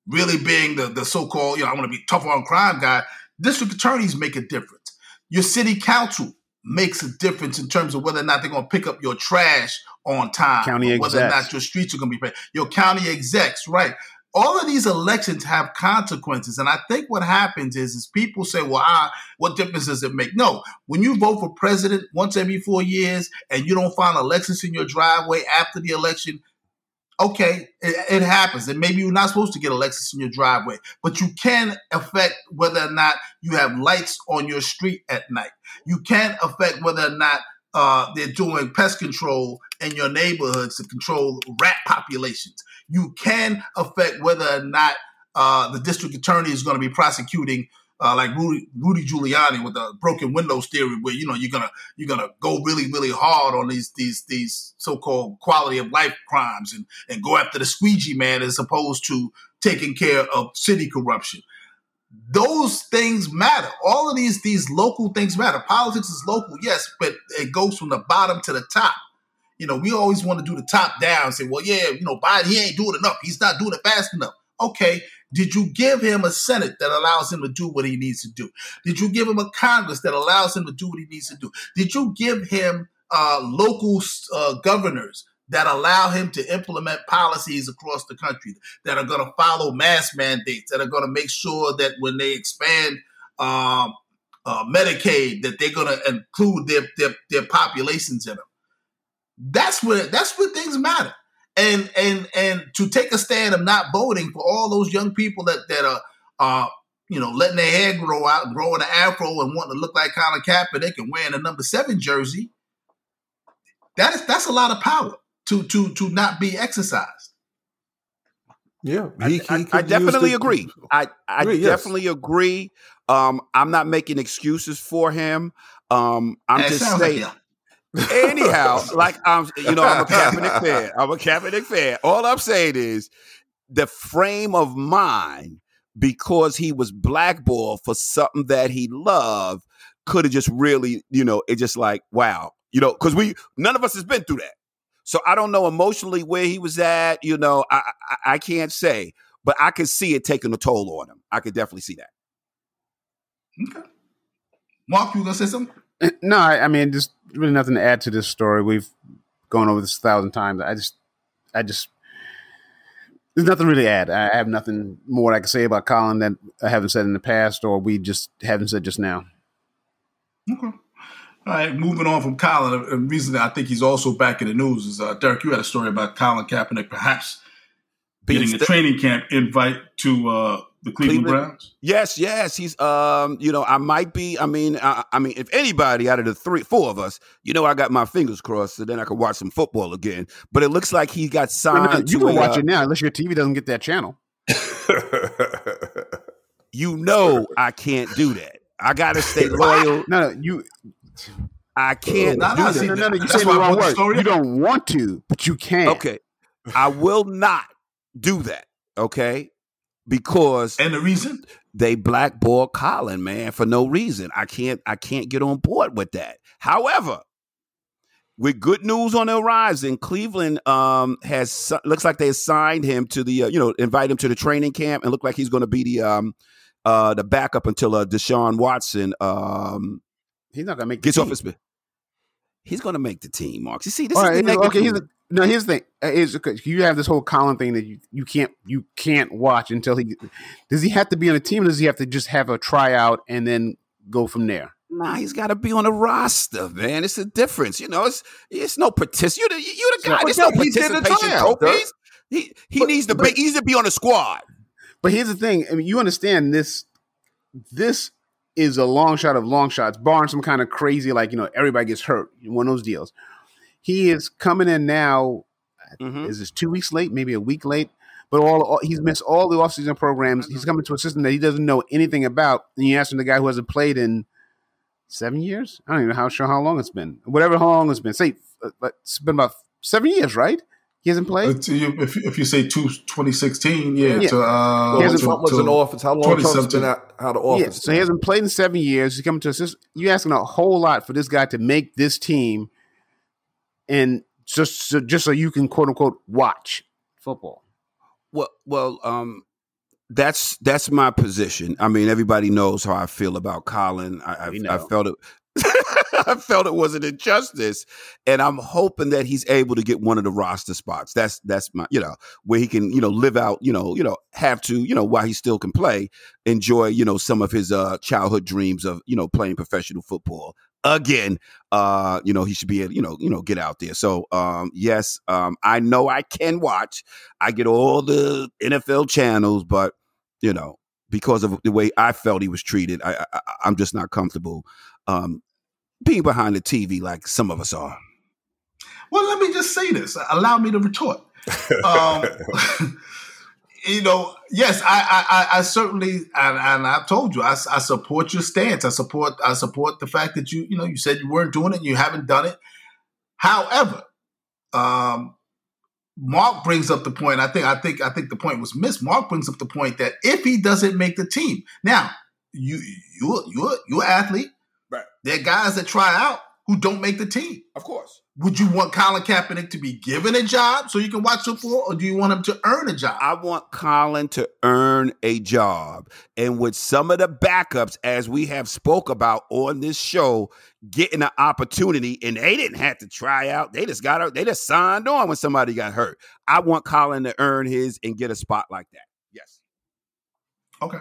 really being the the so-called you know I want to be tough on crime guy, district attorneys make a difference. Your city council makes a difference in terms of whether or not they're going to pick up your trash on time, County whether or not your streets are going to be paid. Your county execs, right? All of these elections have consequences. And I think what happens is, is people say, well, ah, what difference does it make? No, when you vote for president once every four years and you don't find Lexus in your driveway after the election, okay, it, it happens. And maybe you're not supposed to get Lexus in your driveway, but you can affect whether or not you have lights on your street at night. You can affect whether or not uh, they're doing pest control in your neighborhoods to control rat populations. You can affect whether or not uh, the district attorney is going to be prosecuting, uh, like Rudy, Rudy Giuliani with the broken windows theory, where you know you're gonna you're gonna go really really hard on these these these so-called quality of life crimes and and go after the squeegee man as opposed to taking care of city corruption those things matter. All of these these local things matter. Politics is local, yes, but it goes from the bottom to the top. You know, we always want to do the top down. Say, well, yeah, you know, Biden he ain't doing enough. He's not doing it fast enough. Okay, did you give him a Senate that allows him to do what he needs to do? Did you give him a Congress that allows him to do what he needs to do? Did you give him uh, local uh, governors that allow him to implement policies across the country that are going to follow mass mandates, that are going to make sure that when they expand um, uh, Medicaid, that they're going to include their, their their populations in them. That's where that's where things matter. And and and to take a stand of not voting for all those young people that that are uh, you know letting their hair grow out, growing an afro, and wanting to look like Colin Kaepernick and they can wearing a number seven jersey. That is that's a lot of power to to to not be exercised. Yeah, I, he- he I- could I definitely the- agree. I, I Agree, yes. definitely agree. Um, I'm not making excuses for him. Um, I'm And just sounds saying. like, Anyhow, like I'm, you know, I'm a Kaepernick fan. I'm a Kaepernick fan. All I'm saying is the frame of mind because he was blackballed for something that he loved could have just really, you know, it just like wow, you know, because we none of us has been through that. So I don't know emotionally where he was at. You know, I I, I can't say, but I could see it taking a toll on him. I could definitely see that. okay. Mark, you gonna say something? No, I, I mean, there's really nothing to add to this story. We've gone over this a thousand times. I just, I just, there's nothing really to add. I have nothing more I can say about Colin that I haven't said in the past, or we just haven't said just now. Okay. All right, moving on from Colin. A reason that I think he's also back in the news is uh, Derek. You had a story about Colin Kaepernick perhaps getting a training camp invite to uh, the Cleveland, Cleveland. Browns. Yes, yes, he's um, you know, I might be. I mean, I, I mean, if anybody out of the three, four of us, you know, I got my fingers crossed, so then I could watch some football again. But it looks like he got No, no, signed you to can a, watch uh, it now, unless your TV doesn't get that channel. You know, I can't do that. I gotta stay loyal. No, no, you, I can't No, no, do no, that. see, no, no, no, you That's say why the wrong brought the word. story You don't want to, but you can. Okay, I will not do that. Okay, because And the reason? they blackball Colin, man, for no reason. I can't I can't get on board with that. However, with good news on the horizon, Cleveland um, has looks like they assigned him to the uh, you know invite him to the training camp and look like he's going to be the um uh the backup until uh, Deshaun Watson um He's not gonna make. the gets off team. his. He's to make the team, Marks. You see, this All is right, the okay. Here's the, no, here's the thing. Uh, Is because you have this whole Colin thing that you, you can't you can't watch until he does he have to be on a team? Or does he have to just have a tryout and then go from there? Nah, he's got to be on the roster, man. It's a difference, you know. It's it's no partic. You the you the guy. There's no Dirk, he the participation tryout, trophies. He he But- needs to but- be. He needs to be on the squad. But here's the thing: I mean, you understand this. This is a long shot of long shots, barring some kind of crazy, like you know, everybody gets hurt. One of those deals. He is coming in now. Mhm. Is this two weeks late? Maybe a week late. But all, all he's missed all the offseason programs. He's coming to a system that he doesn't know anything about. And you ask him the guy who hasn't played in seven years. I don't even know how sure how long it's been. Whatever how long it's been. Say, uh, but it's been about seven years, right? He hasn't played. If you, if, you- if you say two, 2016, yeah, Yeah. to, uh, He hasn't- to- Trump was to- in office. How long Trump's 2017. been out, out of Yeah, office? so he hasn't played in seven years. He's coming to assist. You're asking a whole lot for this guy to make this team, and just so, just so you can quote unquote watch football. Well, well, um, that's that's my position. I mean, everybody knows how I feel about Colin. I, We I, I felt it. I felt it was an injustice, and I'm hoping that he's able to get one of the roster spots. That's that's my you know where he can you know live out you know you know have to you know while he still can play enjoy you know some of his uh childhood dreams of you know playing professional football again. Uh, you know he should be able you know you know get out there. So um yes, um I know I can watch. I get all the NFL channels, but you know, because of the way I felt he was treated, I, I I'm just not comfortable um, being behind the TV like some of us are. Well, let me just say this. Allow me to retort. Um, you know, yes, I, I, I- certainly, and, and I've told you, I, I support your stance. I support, I support the fact that you, you know, you said you weren't doing it, and you haven't done it. However, um, Mark brings up the point. I think, I think, I think the point was missed. Mark brings up the point that if he doesn't make the team, now you, you, you're, you're an athlete. Right. There are guys that try out who don't make the team. of course. Would you want Colin Kaepernick to be given a job so you can watch football, or do you want him to earn a job? I want Colin to earn a job, and with some of the backups, as we have spoke about on this show, getting an opportunity, and they didn't have to try out; they just got out, they just signed on when somebody got hurt. I want Colin to earn his and get a spot like that. Yes. Okay.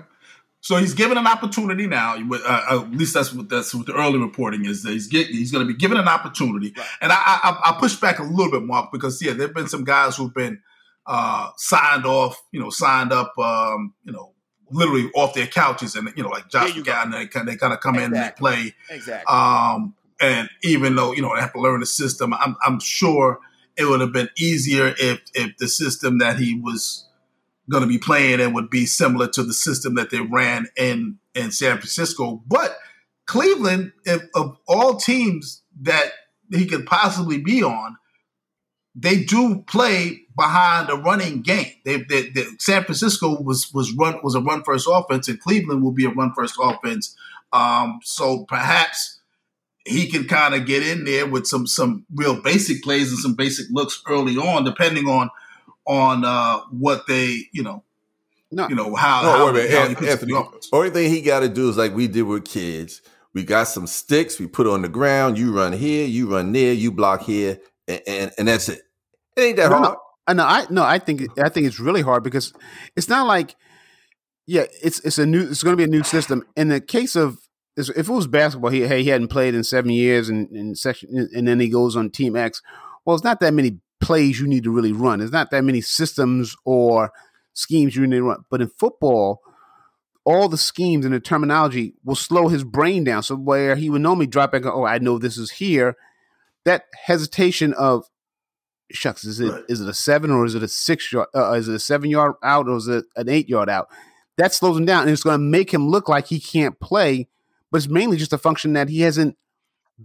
So he's given an opportunity now. Uh, uh, at least that's what that's what the early reporting is. That he's get, he's going to be given an opportunity, Right. and I, I I push back a little bit, Mark, because yeah, there've been some guys who've been uh, signed off, you know, signed up, um, you know, literally off their couches, and you know, like Josh There you go. McCown, they kind they kind of come in and they play. Exactly. Um, and even though you know they have to learn the system, I'm I'm sure it would have been easier if if the system that he was going to be playing and would be similar to the system that they ran in in San Francisco. But Cleveland, if, of all teams that he could possibly be on, they do play behind a running game. They, they, they San Francisco was was run was a run first offense, and Cleveland will be a run first offense. Um, so perhaps he can kind of get in there with some some real basic plays and some basic looks early on, depending on on uh, what they you know No, you know how, No, how, wait a minute, he puts Anthony. the. Only thing he got to do is like we did with kids. We got some sticks. We put on the ground. You run here. You run there. You block here, and and, and that's it. It ain't that No, hard. I know. I no. I think I think it's really hard because it's not like, yeah, it's it's a new. It's going to be a new system. In the case of if it was basketball, he hey he hadn't played in seven years, and and section, and then he goes on Team X. Well, it's not that many plays you need to really run. There's not that many systems or schemes you need to run. But in football, all the schemes and the terminology will slow his brain down. So where he would normally drop back, oh, I know this is here. That hesitation of shucks, is it is Right. it a seven or is it a six yard? Uh, is it a seven yard out or is it an eight yard out? That slows him down, and it's going to make him look like he can't play. But it's mainly just a function that he hasn't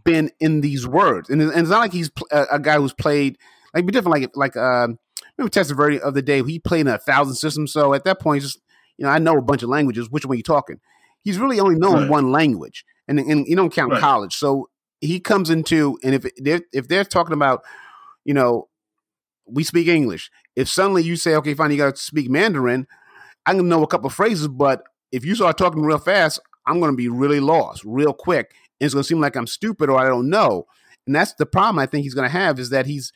been in these words, and, it's not like he's a, a guy who's played like be different. Like like um, remember Testaverde of the day, he played in a thousand systems. So at that point, just you know I know a bunch of languages. Which one you talking? He's really only known Right. one language, and and you don't count Right. college. So he comes into and if they're if they're talking about you know we speak English. If suddenly you say, okay, fine, you got to speak Mandarin, I can know a couple phrases, but if you start talking real fast, I'm going to be really lost real quick. And it's going to seem like I'm stupid or I don't know. And that's the problem I think he's going to have is that he's,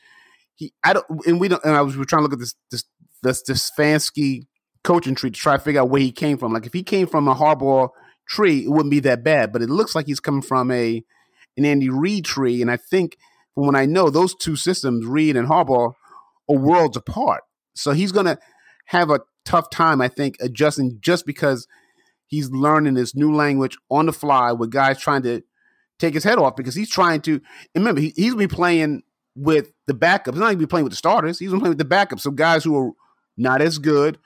he, I don't, and we don't, and I was, we were trying to look at this, this, this, this Stefanski coaching tree to try to figure out where he came from. Like if he came from a Harbaugh tree, it wouldn't be that bad, but it looks like he's coming from a, an Andy Reid tree. And I think from what I know, those two systems, Reid and Harbaugh, are worlds apart. So he's to have a tough time, I think, adjusting just because he's learning this new language on the fly with guys trying to take his head off because he's trying to. remember, he, he's been playing with the backups. Not even playing with the starters. He's been playing with the backups. So guys who are not as good,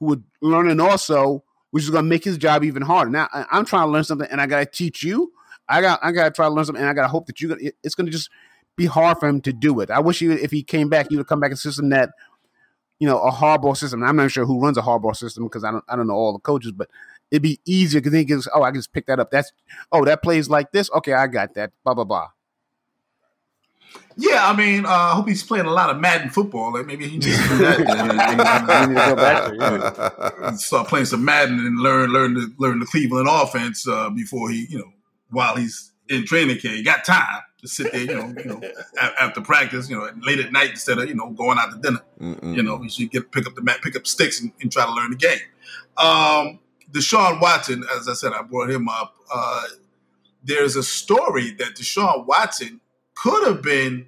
who are learning also, which is going to make his job even harder. Now I, I'm trying to learn something, and I got to teach you. I got I got to try to learn something, and I got to hope that you. It's going to just be hard for him to do it. I wish he, if he came back, he would come back a system that, you know, a Harbaugh system. I'm not sure who runs a Harbaugh system because I don't I don't know all the coaches, but it'd be easier because then he goes, oh, I can just pick that up. That's oh, that plays like this. Okay, I got that. Blah blah blah. Yeah, I mean, uh, I hope he's playing a lot of Madden football. Like maybe he needs to do that. to go back there, yeah. Start playing some Madden and learn learn the learn the Cleveland offense uh, before he, you know, while he's in training camp. He got time to sit there, you know, you know, after practice, you know, late at night instead of you know going out to dinner. Mm-mm. You know, he should get pick up the mat, pick up sticks, and, and try to learn the game. Um, Deshaun Watson, as I said, I brought him up. Uh, there's a story that Deshaun Watson could have been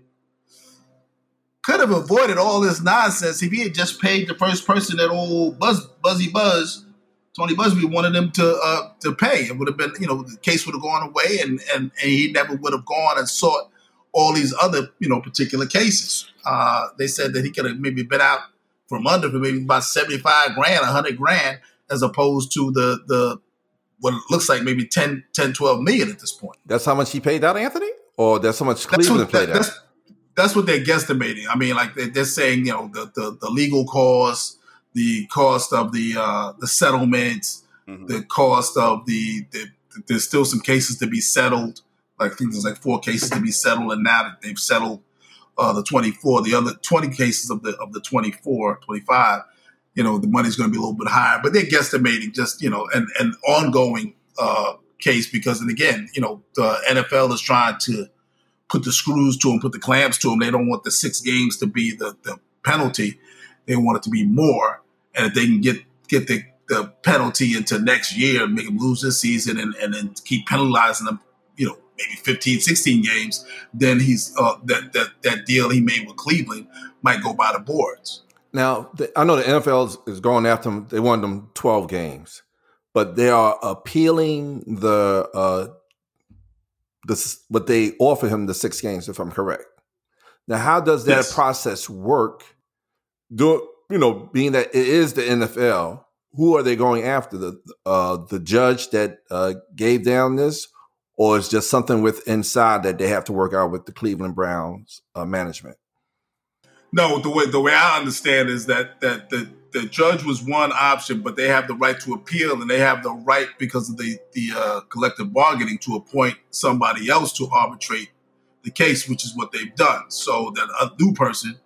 could have avoided all this nonsense if he had just paid the first person that old Buzz Buzzy Buzz Tony Buzbee wanted him to uh, to pay. It would have been, you know, the case would have gone away, and, and and he never would have gone and sought all these other, you know, particular cases. Uh, they said that he could have maybe been out from under for maybe about seventy five grand, hundred grand, as opposed to the the what looks like maybe 10, 10, 12 million at this point. That's how much he paid out, Anthony, or that's so much Cleveland what, paid that. That's, that's, what they're guesstimating. I mean, like they're, they're saying, you know, the, the the legal costs the cost of the uh, the settlements, mm-hmm. the cost of the, the, there's still some cases to be settled. Like I think there's like four cases to be settled, and now that they've settled uh, the 24, the other 20 cases of the of the 24, 25, you know, the money's going to be a little bit higher. But they're guesstimating just you know and an ongoing uh, case because, and again, you know, the NFL is trying to put the screws to them, put the clamps to them. They don't want the six games to be the the penalty. They want it to be more and if they can get get the, the penalty into next year, make them lose this season, and, and then keep penalizing them, you know, maybe 15, 16 games, then he's uh, that that that deal he made with Cleveland might go by the boards. Now, I know the NFL is, going after them. They want them 12 games, but they are appealing the uh, the what they offer him the six games, if I'm correct. Now, how does that yes. process work? Do you know, being that it is the NFL, who are they going after? The uh, the judge that uh, gave down this, or is just something with inside that they have to work out with the Cleveland Browns uh, management? No, the way the way I understand is that that the the judge was one option, but they have the right to appeal, and they have the right because of the the uh, collective bargaining to appoint somebody else to arbitrate the case, which is what they've done. So that a new person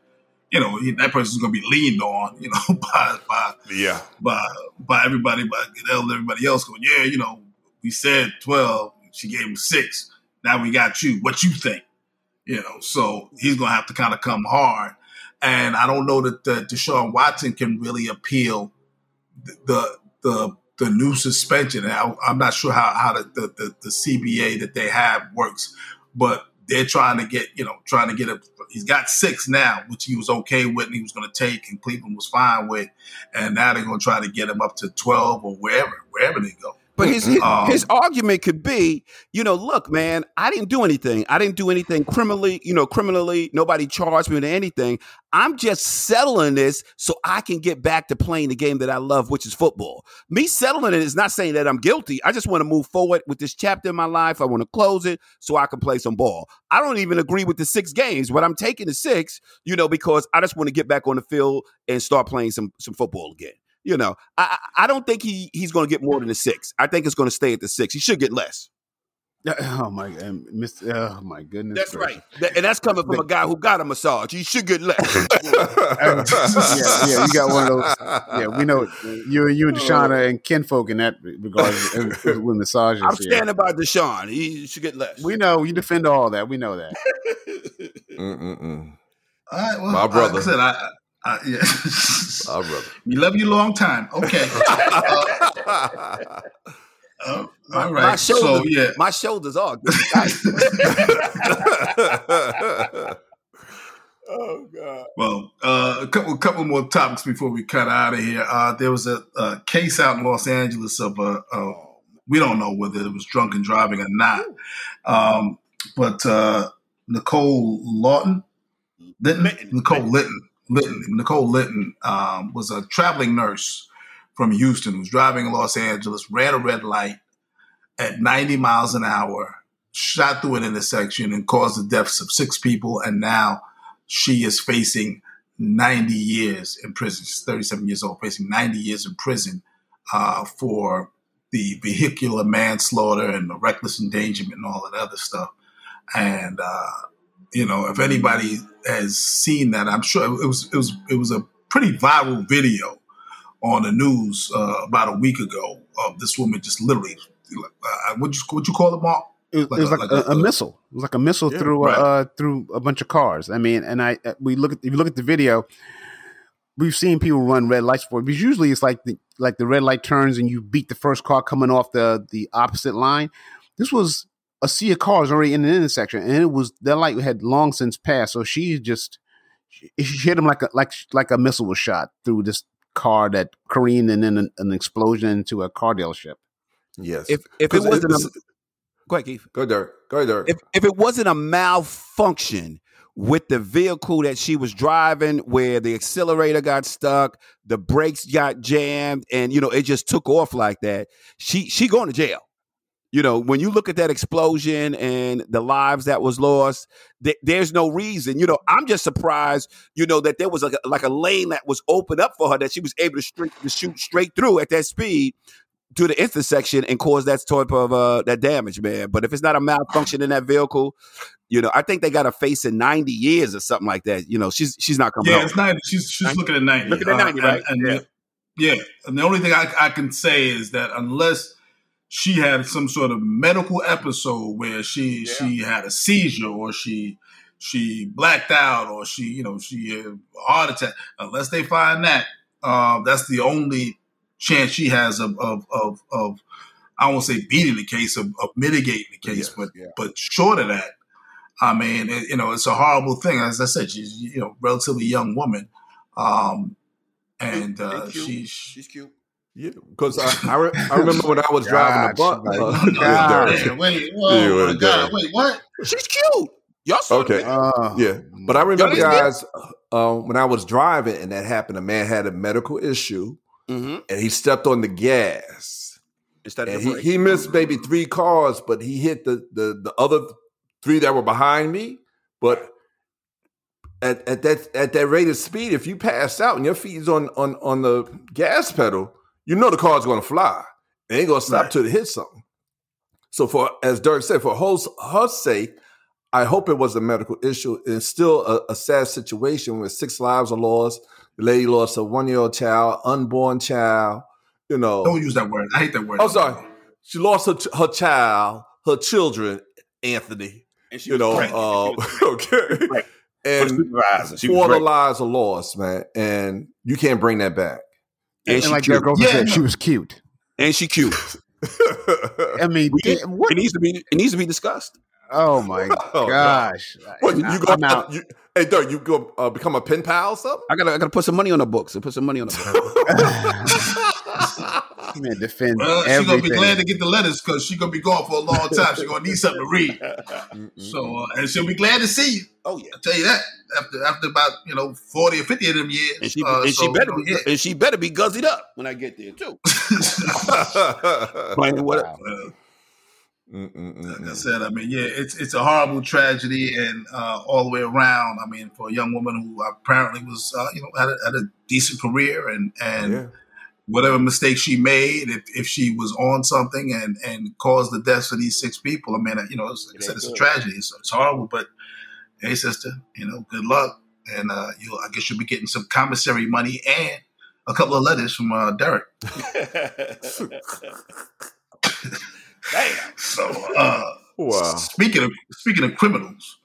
you know, that person's going to be leaned on, you know, by by yeah by by everybody, by everybody else going, yeah, you know, we said twelve, she gave him six. Now we got you. What you think? You know, so he's going to have to kind of come hard. And I don't know that, the Deshaun Watson can really appeal the the the, new suspension. I, am not sure how how the, the, the the CBA that they have works, but they're trying to get, you know, trying to get a. He's got six now, which he was okay with, and he was going to take, and Cleveland was fine with, and now they're going to try to get him up to twelve or wherever, wherever they go. But his his, um, his, argument could be, you know, look, man, I didn't do anything. I didn't do anything criminally, you know, criminally. Nobody charged me with anything. I'm just settling this so I can get back to playing the game that I love, which is football. Me settling it is not saying that I'm guilty. I just want to move forward with this chapter in my life. I want to close it so I can play some ball. I don't even agree with the six games, but I'm taking the six, you know, because I just want to get back on the field and start playing some some football again. You know, I I don't think he he's going to get more than a six. I think it's going to stay at the six. He should get less. Oh my god, Mr. Oh my goodness. That's right, and that's coming from a guy who got a massage. He should get less. yeah, yeah, you got one of those. Yeah, we know you, you and oh. Deshauna and kinfolk in that regard with massages. I'm standing by Deshaun. He should get less. We know you defend all that. We know that. Mm-mm-mm. All right, well, my brother. Like I said, I, uh, yeah. Our brother. We love you long time. Okay. uh, uh, all right. My shoulders, so, yeah. my shoulders are good. Oh God. Well, uh, a couple couple more topics before we cut out of here. Uh, there was a, a case out in Los Angeles of a, a we don't know whether it was drunken driving or not, um, but uh, Nicole Lawton, Litton, Litton. Nicole Litton, Nicole Litton um, was a traveling nurse from Houston who was driving in Los Angeles, ran a red light at 90 miles an hour, shot through an intersection and caused the deaths of six people, and now she is facing 90 years in prison. She's 37 years old, facing 90 years in prison uh, for the vehicular manslaughter and the reckless endangerment and all that other stuff. And uh, you know, if anybody has seen that, I'm sure it was it was it was a pretty viral video on the news uh, about a week ago of this woman just literally, uh, what you what you call it, Mark? It, was- Like it was a- like, like a, a- a missile. It was like a missile Yeah, through right. uh through a bunch of cars. I mean, and I uh, we look at if you look at the video, we've seen people run red lights for it. Because usually it's like the like the red light turns and you beat the first car coming off the the opposite line. This was a sea of cars already in the intersection, and it was that light had long since passed. So she just she, she hit him like a like like a missile was shot through this car that careened and then an, an explosion into a car dealership. Yes. If if it 'Cause wasn't it's- a go ahead, Keith. go there. Go there. If if it wasn't a malfunction with the vehicle that she was driving, where the accelerator got stuck, the brakes got jammed, and you know it just took off like that, she she going to jail. You know, when you look at that explosion and the lives that was lost, th- there's no reason. You know, I'm just surprised. You know that there was like a, like a lane that was opened up for her that she was able to, straight, to shoot straight through at that speed to the intersection and cause that type of uh, that damage, man. But if it's not a malfunction in that vehicle, you know, I think they got to face in 90 years or something like that. You know, she's she's not coming Yeah, home. it's ninety. She's she's 90? looking at ninety. Looking at 90, and- right? And, Yeah. yeah. And the only thing I, I can say is that unless she had some sort of medical episode where she Yeah. she had a seizure or she she blacked out or she you know she had a heart attack, unless they find that, uh, that's the only chance she has of of of, of I won't say beating the case of, of mitigating the case, Yes, but yeah. but short of that, I mean, it, you know, it's a horrible thing. As I said, she's you know relatively young woman, um, and uh, cute. she She's cute. Yeah, because I, I, re- I remember when I was driving the God, bus. she uh, God. Wait, whoa, my God, wait, what? She's cute. Y'all saw Okay. the Oh, Yeah, but I remember, guys, uh, when I was driving and that happened, a man had a medical issue mm-hmm. and he stepped on the gas Instead and the he, he missed maybe three cars, but he hit the, the the other three that were behind me. But at, at that at that rate of speed, if you pass out and your feet is on on on the gas pedal, you know the car's going to fly. It ain't going to stop Right. till it hits something. So for as Dirk said, for her, her sake, I hope it was a medical issue. It's still a, a sad situation where six lives are lost. The lady lost a one year old child, unborn child. You know, Don't use that word. I hate that word. Oh, sorry. She lost her her child, her children, Anthony. and she You was know, pregnant. uh, She was okay, Right. for the and. She was four of the lives are lost, man, and you can't bring that back. And, and she like cute. Derek Rosen Yeah, said, she was cute. and she cute. I mean, We- damn, what? It needs to be. It needs to be discussed. Oh my Oh, gosh! What, you, I- you go, I'm out. you, hey, Dirk, you go uh, become a pen pal or something? I gotta. I gotta put some money on the books. I put some money on the books. Man, defend Well, she's gonna be glad to get the letters because she's gonna be gone for a long time. She's gonna need something to read. So, uh, and she'll be glad to see you. oh yeah. I tell you that after after about you know forty or fifty of them years. And she, uh, and so, she better you be, know, and she better be guzzied up when I get there too. Playing what? Wow. Uh, like I said, I mean, yeah, it's it's a horrible tragedy, and uh, all the way around. I mean, for a young woman who apparently was, uh, you know, had a, had a decent career, and and Yeah. Whatever mistake she made, if, if she was on something and and caused the deaths of these six people, I mean, you know, it's, like I said, ain't it's a tragedy. It's, it's horrible, but hey, sister, you know, good luck, and uh, you, I guess you'll be getting some commissary money and a couple of letters from uh, Derek. Damn. So, uh, Wow. speaking of speaking of criminals,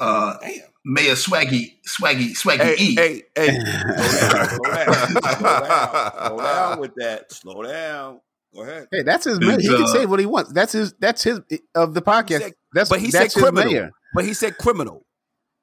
uh, Damn. Mayor Swaggy Swaggy Swaggy Hey, E. hey, hey. Slow down. Slow down. Slow down. Slow down with that. Slow down. Go ahead. Hey, that's his. It's, Mayor. He can uh, say what he wants. That's his. That's his of the podcast. said- that's but he that's said criminal. mayor. But he said criminal.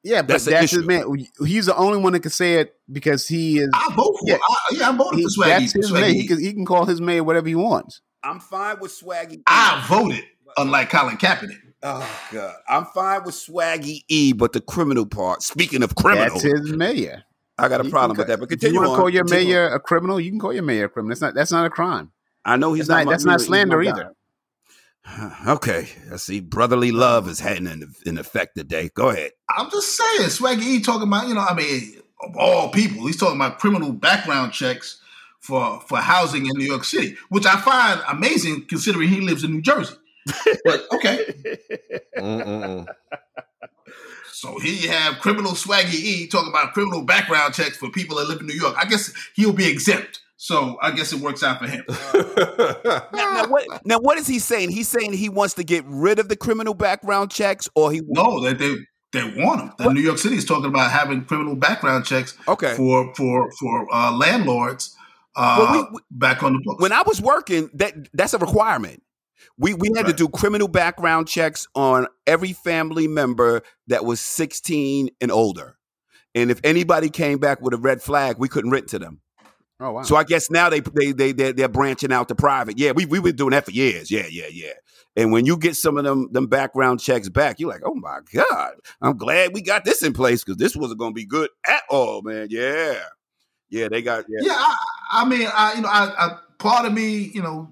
Yeah, but That's that's, his man. He's the only one that can say it because he is. I vote for. Yeah, I, yeah I'm voting He, for Swaggy. that's his Swaggy. mayor. He can, he can call his mayor whatever he wants. I'm fine with Swaggy. I voted, unlike Colin Kaepernick. Oh God, I'm fine with Swaggy E, but the criminal part. Speaking of criminal, That's his mayor. I got a He problem can with that. But if you continue want to call your Continue mayor a criminal, you can call your mayor a criminal. That's not that's not a crime. I know he's That's not, my- that's not slander either. Okay, I see. Brotherly love is having in, in effect today. Go ahead. I'm just saying, Swaggy E talking about, you know, I mean, of all people, he's talking about criminal background checks for for housing in New York City, which I find amazing considering he lives in New Jersey. But okay, Mm-mm-mm. so here you have criminal Swaggy E talking about criminal background checks for people that live in New York. I guess he'll be exempt, so I guess it works out for him. Now, now what, now, what is he saying? He's saying he wants to get rid of the criminal background checks, or he No, that they they want them. That New York City is talking about having criminal background checks okay. for for for uh, landlords uh, Well, we- we- back on the books. when I was working, that that's a requirement. We we had to do criminal background checks on every family member that was 16 and older. And if anybody came back with a red flag, we couldn't rent to them. Oh wow. So I guess now they they they they're, they're branching out to private. Yeah, we we've been doing that for years. Yeah, yeah, yeah. And when you get some of them them background checks back, you're like, oh my god, I'm glad we got this in place because this wasn't going to be good at all, man. Yeah, yeah, they got yeah. Yeah, I, I mean, I you know, I, I part of me, you know,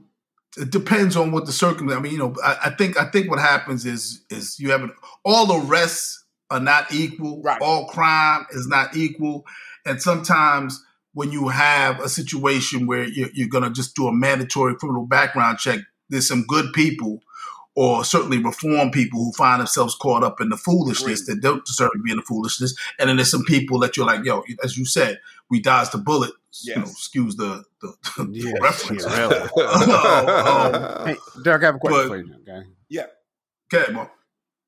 it depends on what the circumstance. I mean, you know, I, I think I think what happens is is you have an, all arrests are not equal. Right. All crime is not equal, and sometimes when you have a situation where you're, you're going to just do a mandatory criminal background check, there's some good people. Or certainly reform people who find themselves caught up in the foolishness that don't deserve to be in the foolishness, and then there's some people that you're like, yo, as you said, we dodged the bullet. You know, excuse the the, the Yeah, reference. yeah, really. Oh, Hey, Derek, I have a question But- for you. Okay. Yeah. Okay, well,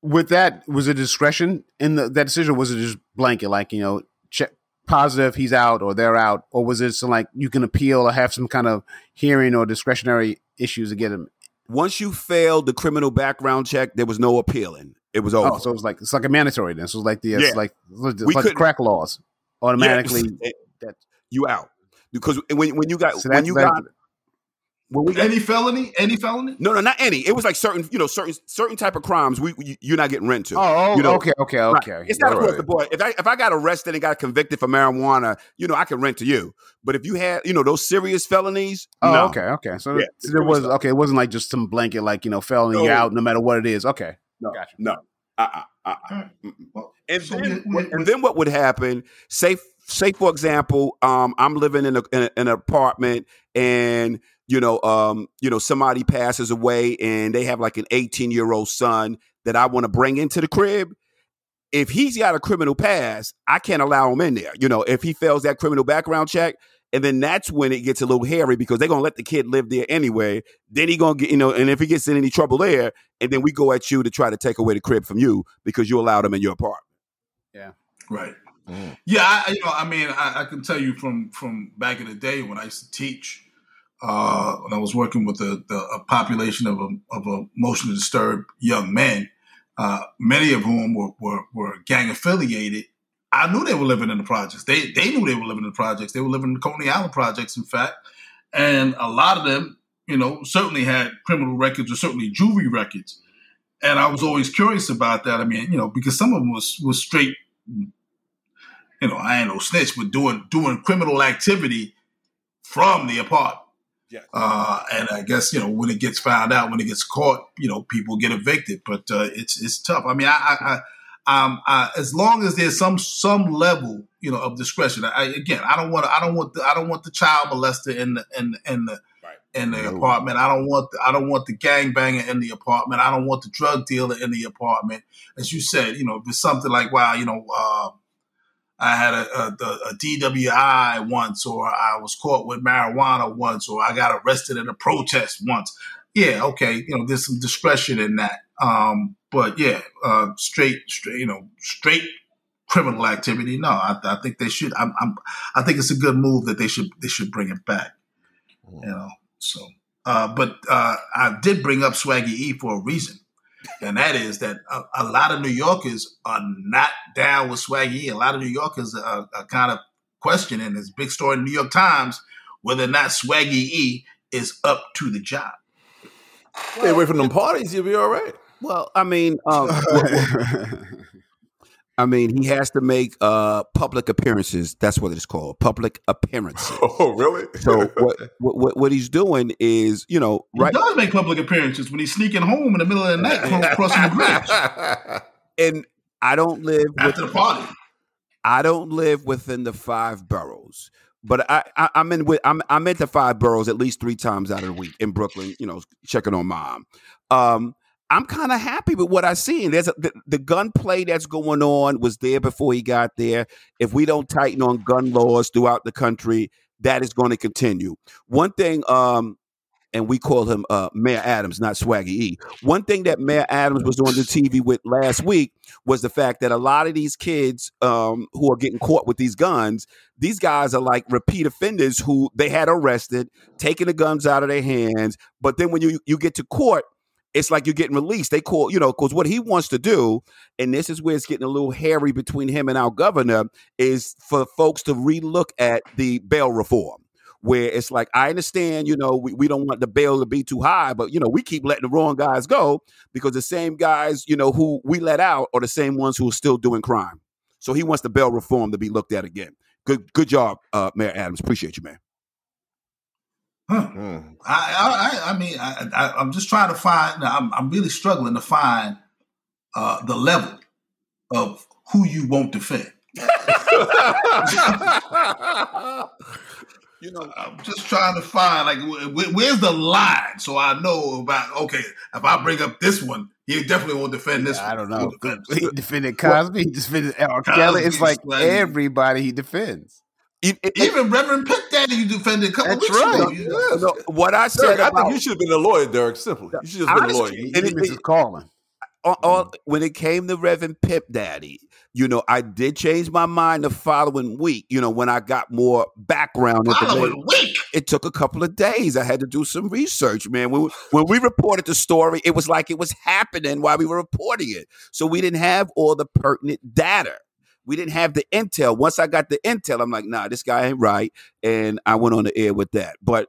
With that, was it discretion in the, that decision? Was it just blanket, like you know, check positive, he's out or they're out, or was it some like you can appeal or have some kind of hearing or discretionary issues to get him? Once you failed the criminal background check, there was no appealing. It was over. Oh, so it's like it's like a mandatory then. So it's like the Yeah. like it's like crack laws automatically. Yeah, that- you out because when when you got So when you got got any felony, any felony. no no not any. It was like certain you know certain certain type of crimes we you- you're not getting rent to. oh, oh you know, okay, okay, Right. okay. It's not Right, across right. the board. If I if I got arrested and got convicted for marijuana, you know, I can rent to you. But if you had, you know, those serious felonies, Oh, no. okay, okay. So, Yeah, so there was stuff. okay. It wasn't like just some blanket, like you know, felony No. you're out no matter what it is. Okay, No, Gotcha. no. Uh-uh, uh-uh. Alright. And so then, we- we- and then what would happen? Say, say for example, um, I'm living in, a, in, a, in an apartment, and you know, um, you know, somebody passes away, and they have like an 18 year old son that I want to bring into the crib. If he's got a criminal past, I can't allow him in there. You know, if he fails that criminal background check, and then that's when it gets a little hairy because they're gonna let the kid live there anyway. Then he gonna get, you know, and if he gets in any trouble there, and then we go at you to try to take away the crib from you because you allowed him in your apartment. Yeah. Right. Mm. Yeah, I, you know, I mean, I, I can tell you from from back in the day when I used to teach, uh, when I was working with a, the, a population of a, of emotionally disturbed young men, uh, many of whom were, were, were gang affiliated. I knew they were living in the projects. They they knew they were living in the projects. They were living in the Coney Island projects, in fact, and a lot of them, you know, certainly had criminal records or certainly juvie records. And I was always curious about that. I mean, you know, because some of them was was straight you know, I ain't no snitch, but doing doing criminal activity from the apartment. Yes. Uh, and I guess you know when it gets found out, when it gets caught, you know, people get evicted. But uh, it's it's tough. I mean, I, I, I, um, I, as long as there's some some level, you know, of discretion. I, again, I don't want I don't want the, I don't want the child molester in the in in the Right. in the No. apartment. I don't want the, I don't want the gangbanger in the apartment. I don't want the drug dealer in the apartment. As you said, you know, if it's something like wow, you know. Uh, I had a, a, a DWI once, or I was caught with marijuana once, or I got arrested in a protest once. Yeah, okay, you know, there's some discretion in that. Um, but yeah, uh, straight, straight, you know, straight criminal activity. No, I, I think they should. I'm, I'm, I think it's a good move that they should they should bring it back. You know, so. Uh, but uh, I did bring up Swaggy E for a reason and that is that a, a, lot of New Yorkers are not down with Swaggy. A lot of New Yorkers are, are kind of questioning this big story in the New York Times whether or not Swaggy E is up to the job. Stay away from them parties, you'll be all right. Well, I mean, um, I mean, he has to make uh, public appearances. That's what it's called, public appearances. Oh, really? so what, what what he's doing is, you know, right? he does make public appearances when he's sneaking home in the middle of the night, crossing the bridge. And I don't live after with, the party. I don't live within the five boroughs, but I, I am in with I'm I'm into five boroughs at least three times out of the week in Brooklyn. You know, checking on mom. Um, I'm kind of happy with what I see. And there's a, the, the gunplay that's going on was there before he got there. If we don't tighten on gun laws throughout the country, that is going to continue. One thing, um, and we call him uh, Mayor Adams, not Swaggy E. One thing that Mayor Adams was on the TV with last week was the fact that a lot of these kids um, who are getting caught with these guns, these guys are like repeat offenders who they had arrested, taking the guns out of their hands, but then when you you get to court it's like you're getting released. They call, you know, because what he wants to do, and this is where it's getting a little hairy between him and our governor, is for folks to relook at the bail reform. Where it's like, I understand, you know, we, we don't want the bail to be too high, but, you know, we keep letting the wrong guys go because the same guys, you know, who we let out are the same ones who are still doing crime. So he wants the bail reform to be looked at again. Good, good job, uh, Mayor Adams. Appreciate you, man. Huh. Mm. I, I, I mean, I, I, am just trying to find. I'm, I'm really struggling to find uh, the level of who you won't defend. you know, I'm just trying to find like wh- where's the line so I know about. Okay, if I bring up this one, he definitely won't defend this. I don't know. He defended Cosby. He defended. Kelly. It's like everybody he defends. It, it, Even Reverend Pimp Daddy you defended a couple That's weeks right. ago. Yeah. No, what I said Derek, about, I think you should have been a lawyer, Derek. Simply, you should have been a lawyer. And it, Mrs. Carlin. All, all, when it came to Reverend Pimp Daddy, you know, I did change my mind the following week. You know, when I got more background following week. It took a couple of days. I had to do some research, man. When, when we reported the story, it was like it was happening while we were reporting it. So we didn't have all the pertinent data. We didn't have the intel. Once I got the intel, I'm like, nah, this guy ain't right. And I went on the air with that. But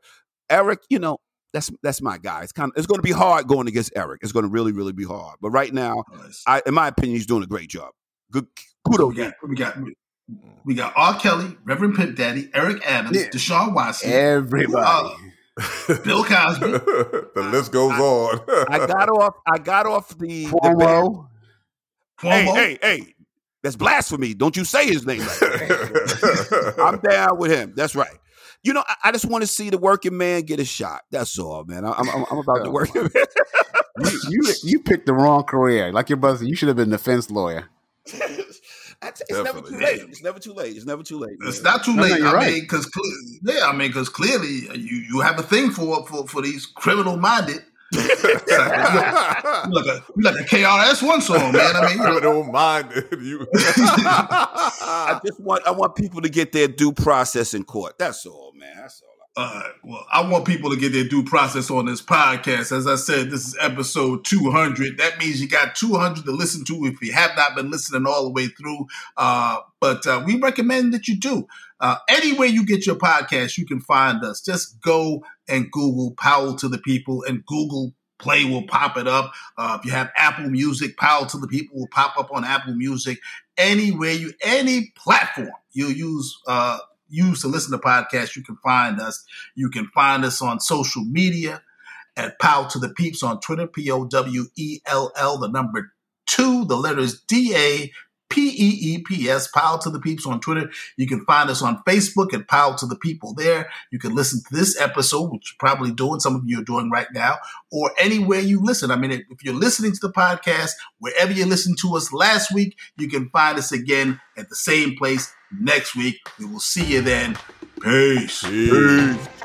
Eric, you know, that's that's my guy. It's kind of it's going to be hard going against Eric. It's going to really really be hard. But right now, nice. I, in my opinion, he's doing a great job. Good kudos. We got we got we got R. Kelly, Reverend Pimp Daddy, Eric Adams, yeah. Deshaun Watson, everybody. Uh, Bill Cosby. the list goes I, on. I got off. I got off the. Cuomo. The Cuomo. Hey, hey, hey! That's blasphemy. Don't you say his name like I'm down with him. That's right. You know, I, I just want to see the working man get a shot. That's all, man. I, am I'm, I'm about to work. man. you, you, you picked the wrong career. Like your brother, you should have been a defense lawyer. it's never too late. It's never too late. It's never too late. It's not too late. No, I right. mean, because yeah, I mean, because clearly uh, you you have a thing for for for these criminal minded you like a like a KRS One song, man. I mean, you don't mind you. I just want I want people to get their due process in court. That's all, man. That's all. Uh, well, I want people to get their due process on this podcast. As I said, this is episode 200. That means you got 200 to listen to if you have not been listening all the way through. Uh, but uh, we recommend that you do. Uh, anywhere you get your podcast, you can find us. Just go and Google Powell to the People, and Google Play will pop it up. Uh, if you have Apple Music, Powell to the People will pop up on Apple Music. Anywhere you, any platform you use, uh, use to listen to podcasts, you can find us. You can find us on social media at Powell to the Peeps on Twitter, P O W E L L, the number two, the letters D A P E E P S, Powell to the Peeps on Twitter. You can find us on Facebook at Powell to the People there. You can listen to this episode, which you're probably doing, some of you are doing right now, or anywhere you listen. I mean, if you're listening to the podcast, wherever you listened to us last week, you can find us again at the same place next week. We will see you then. Peace. Peace.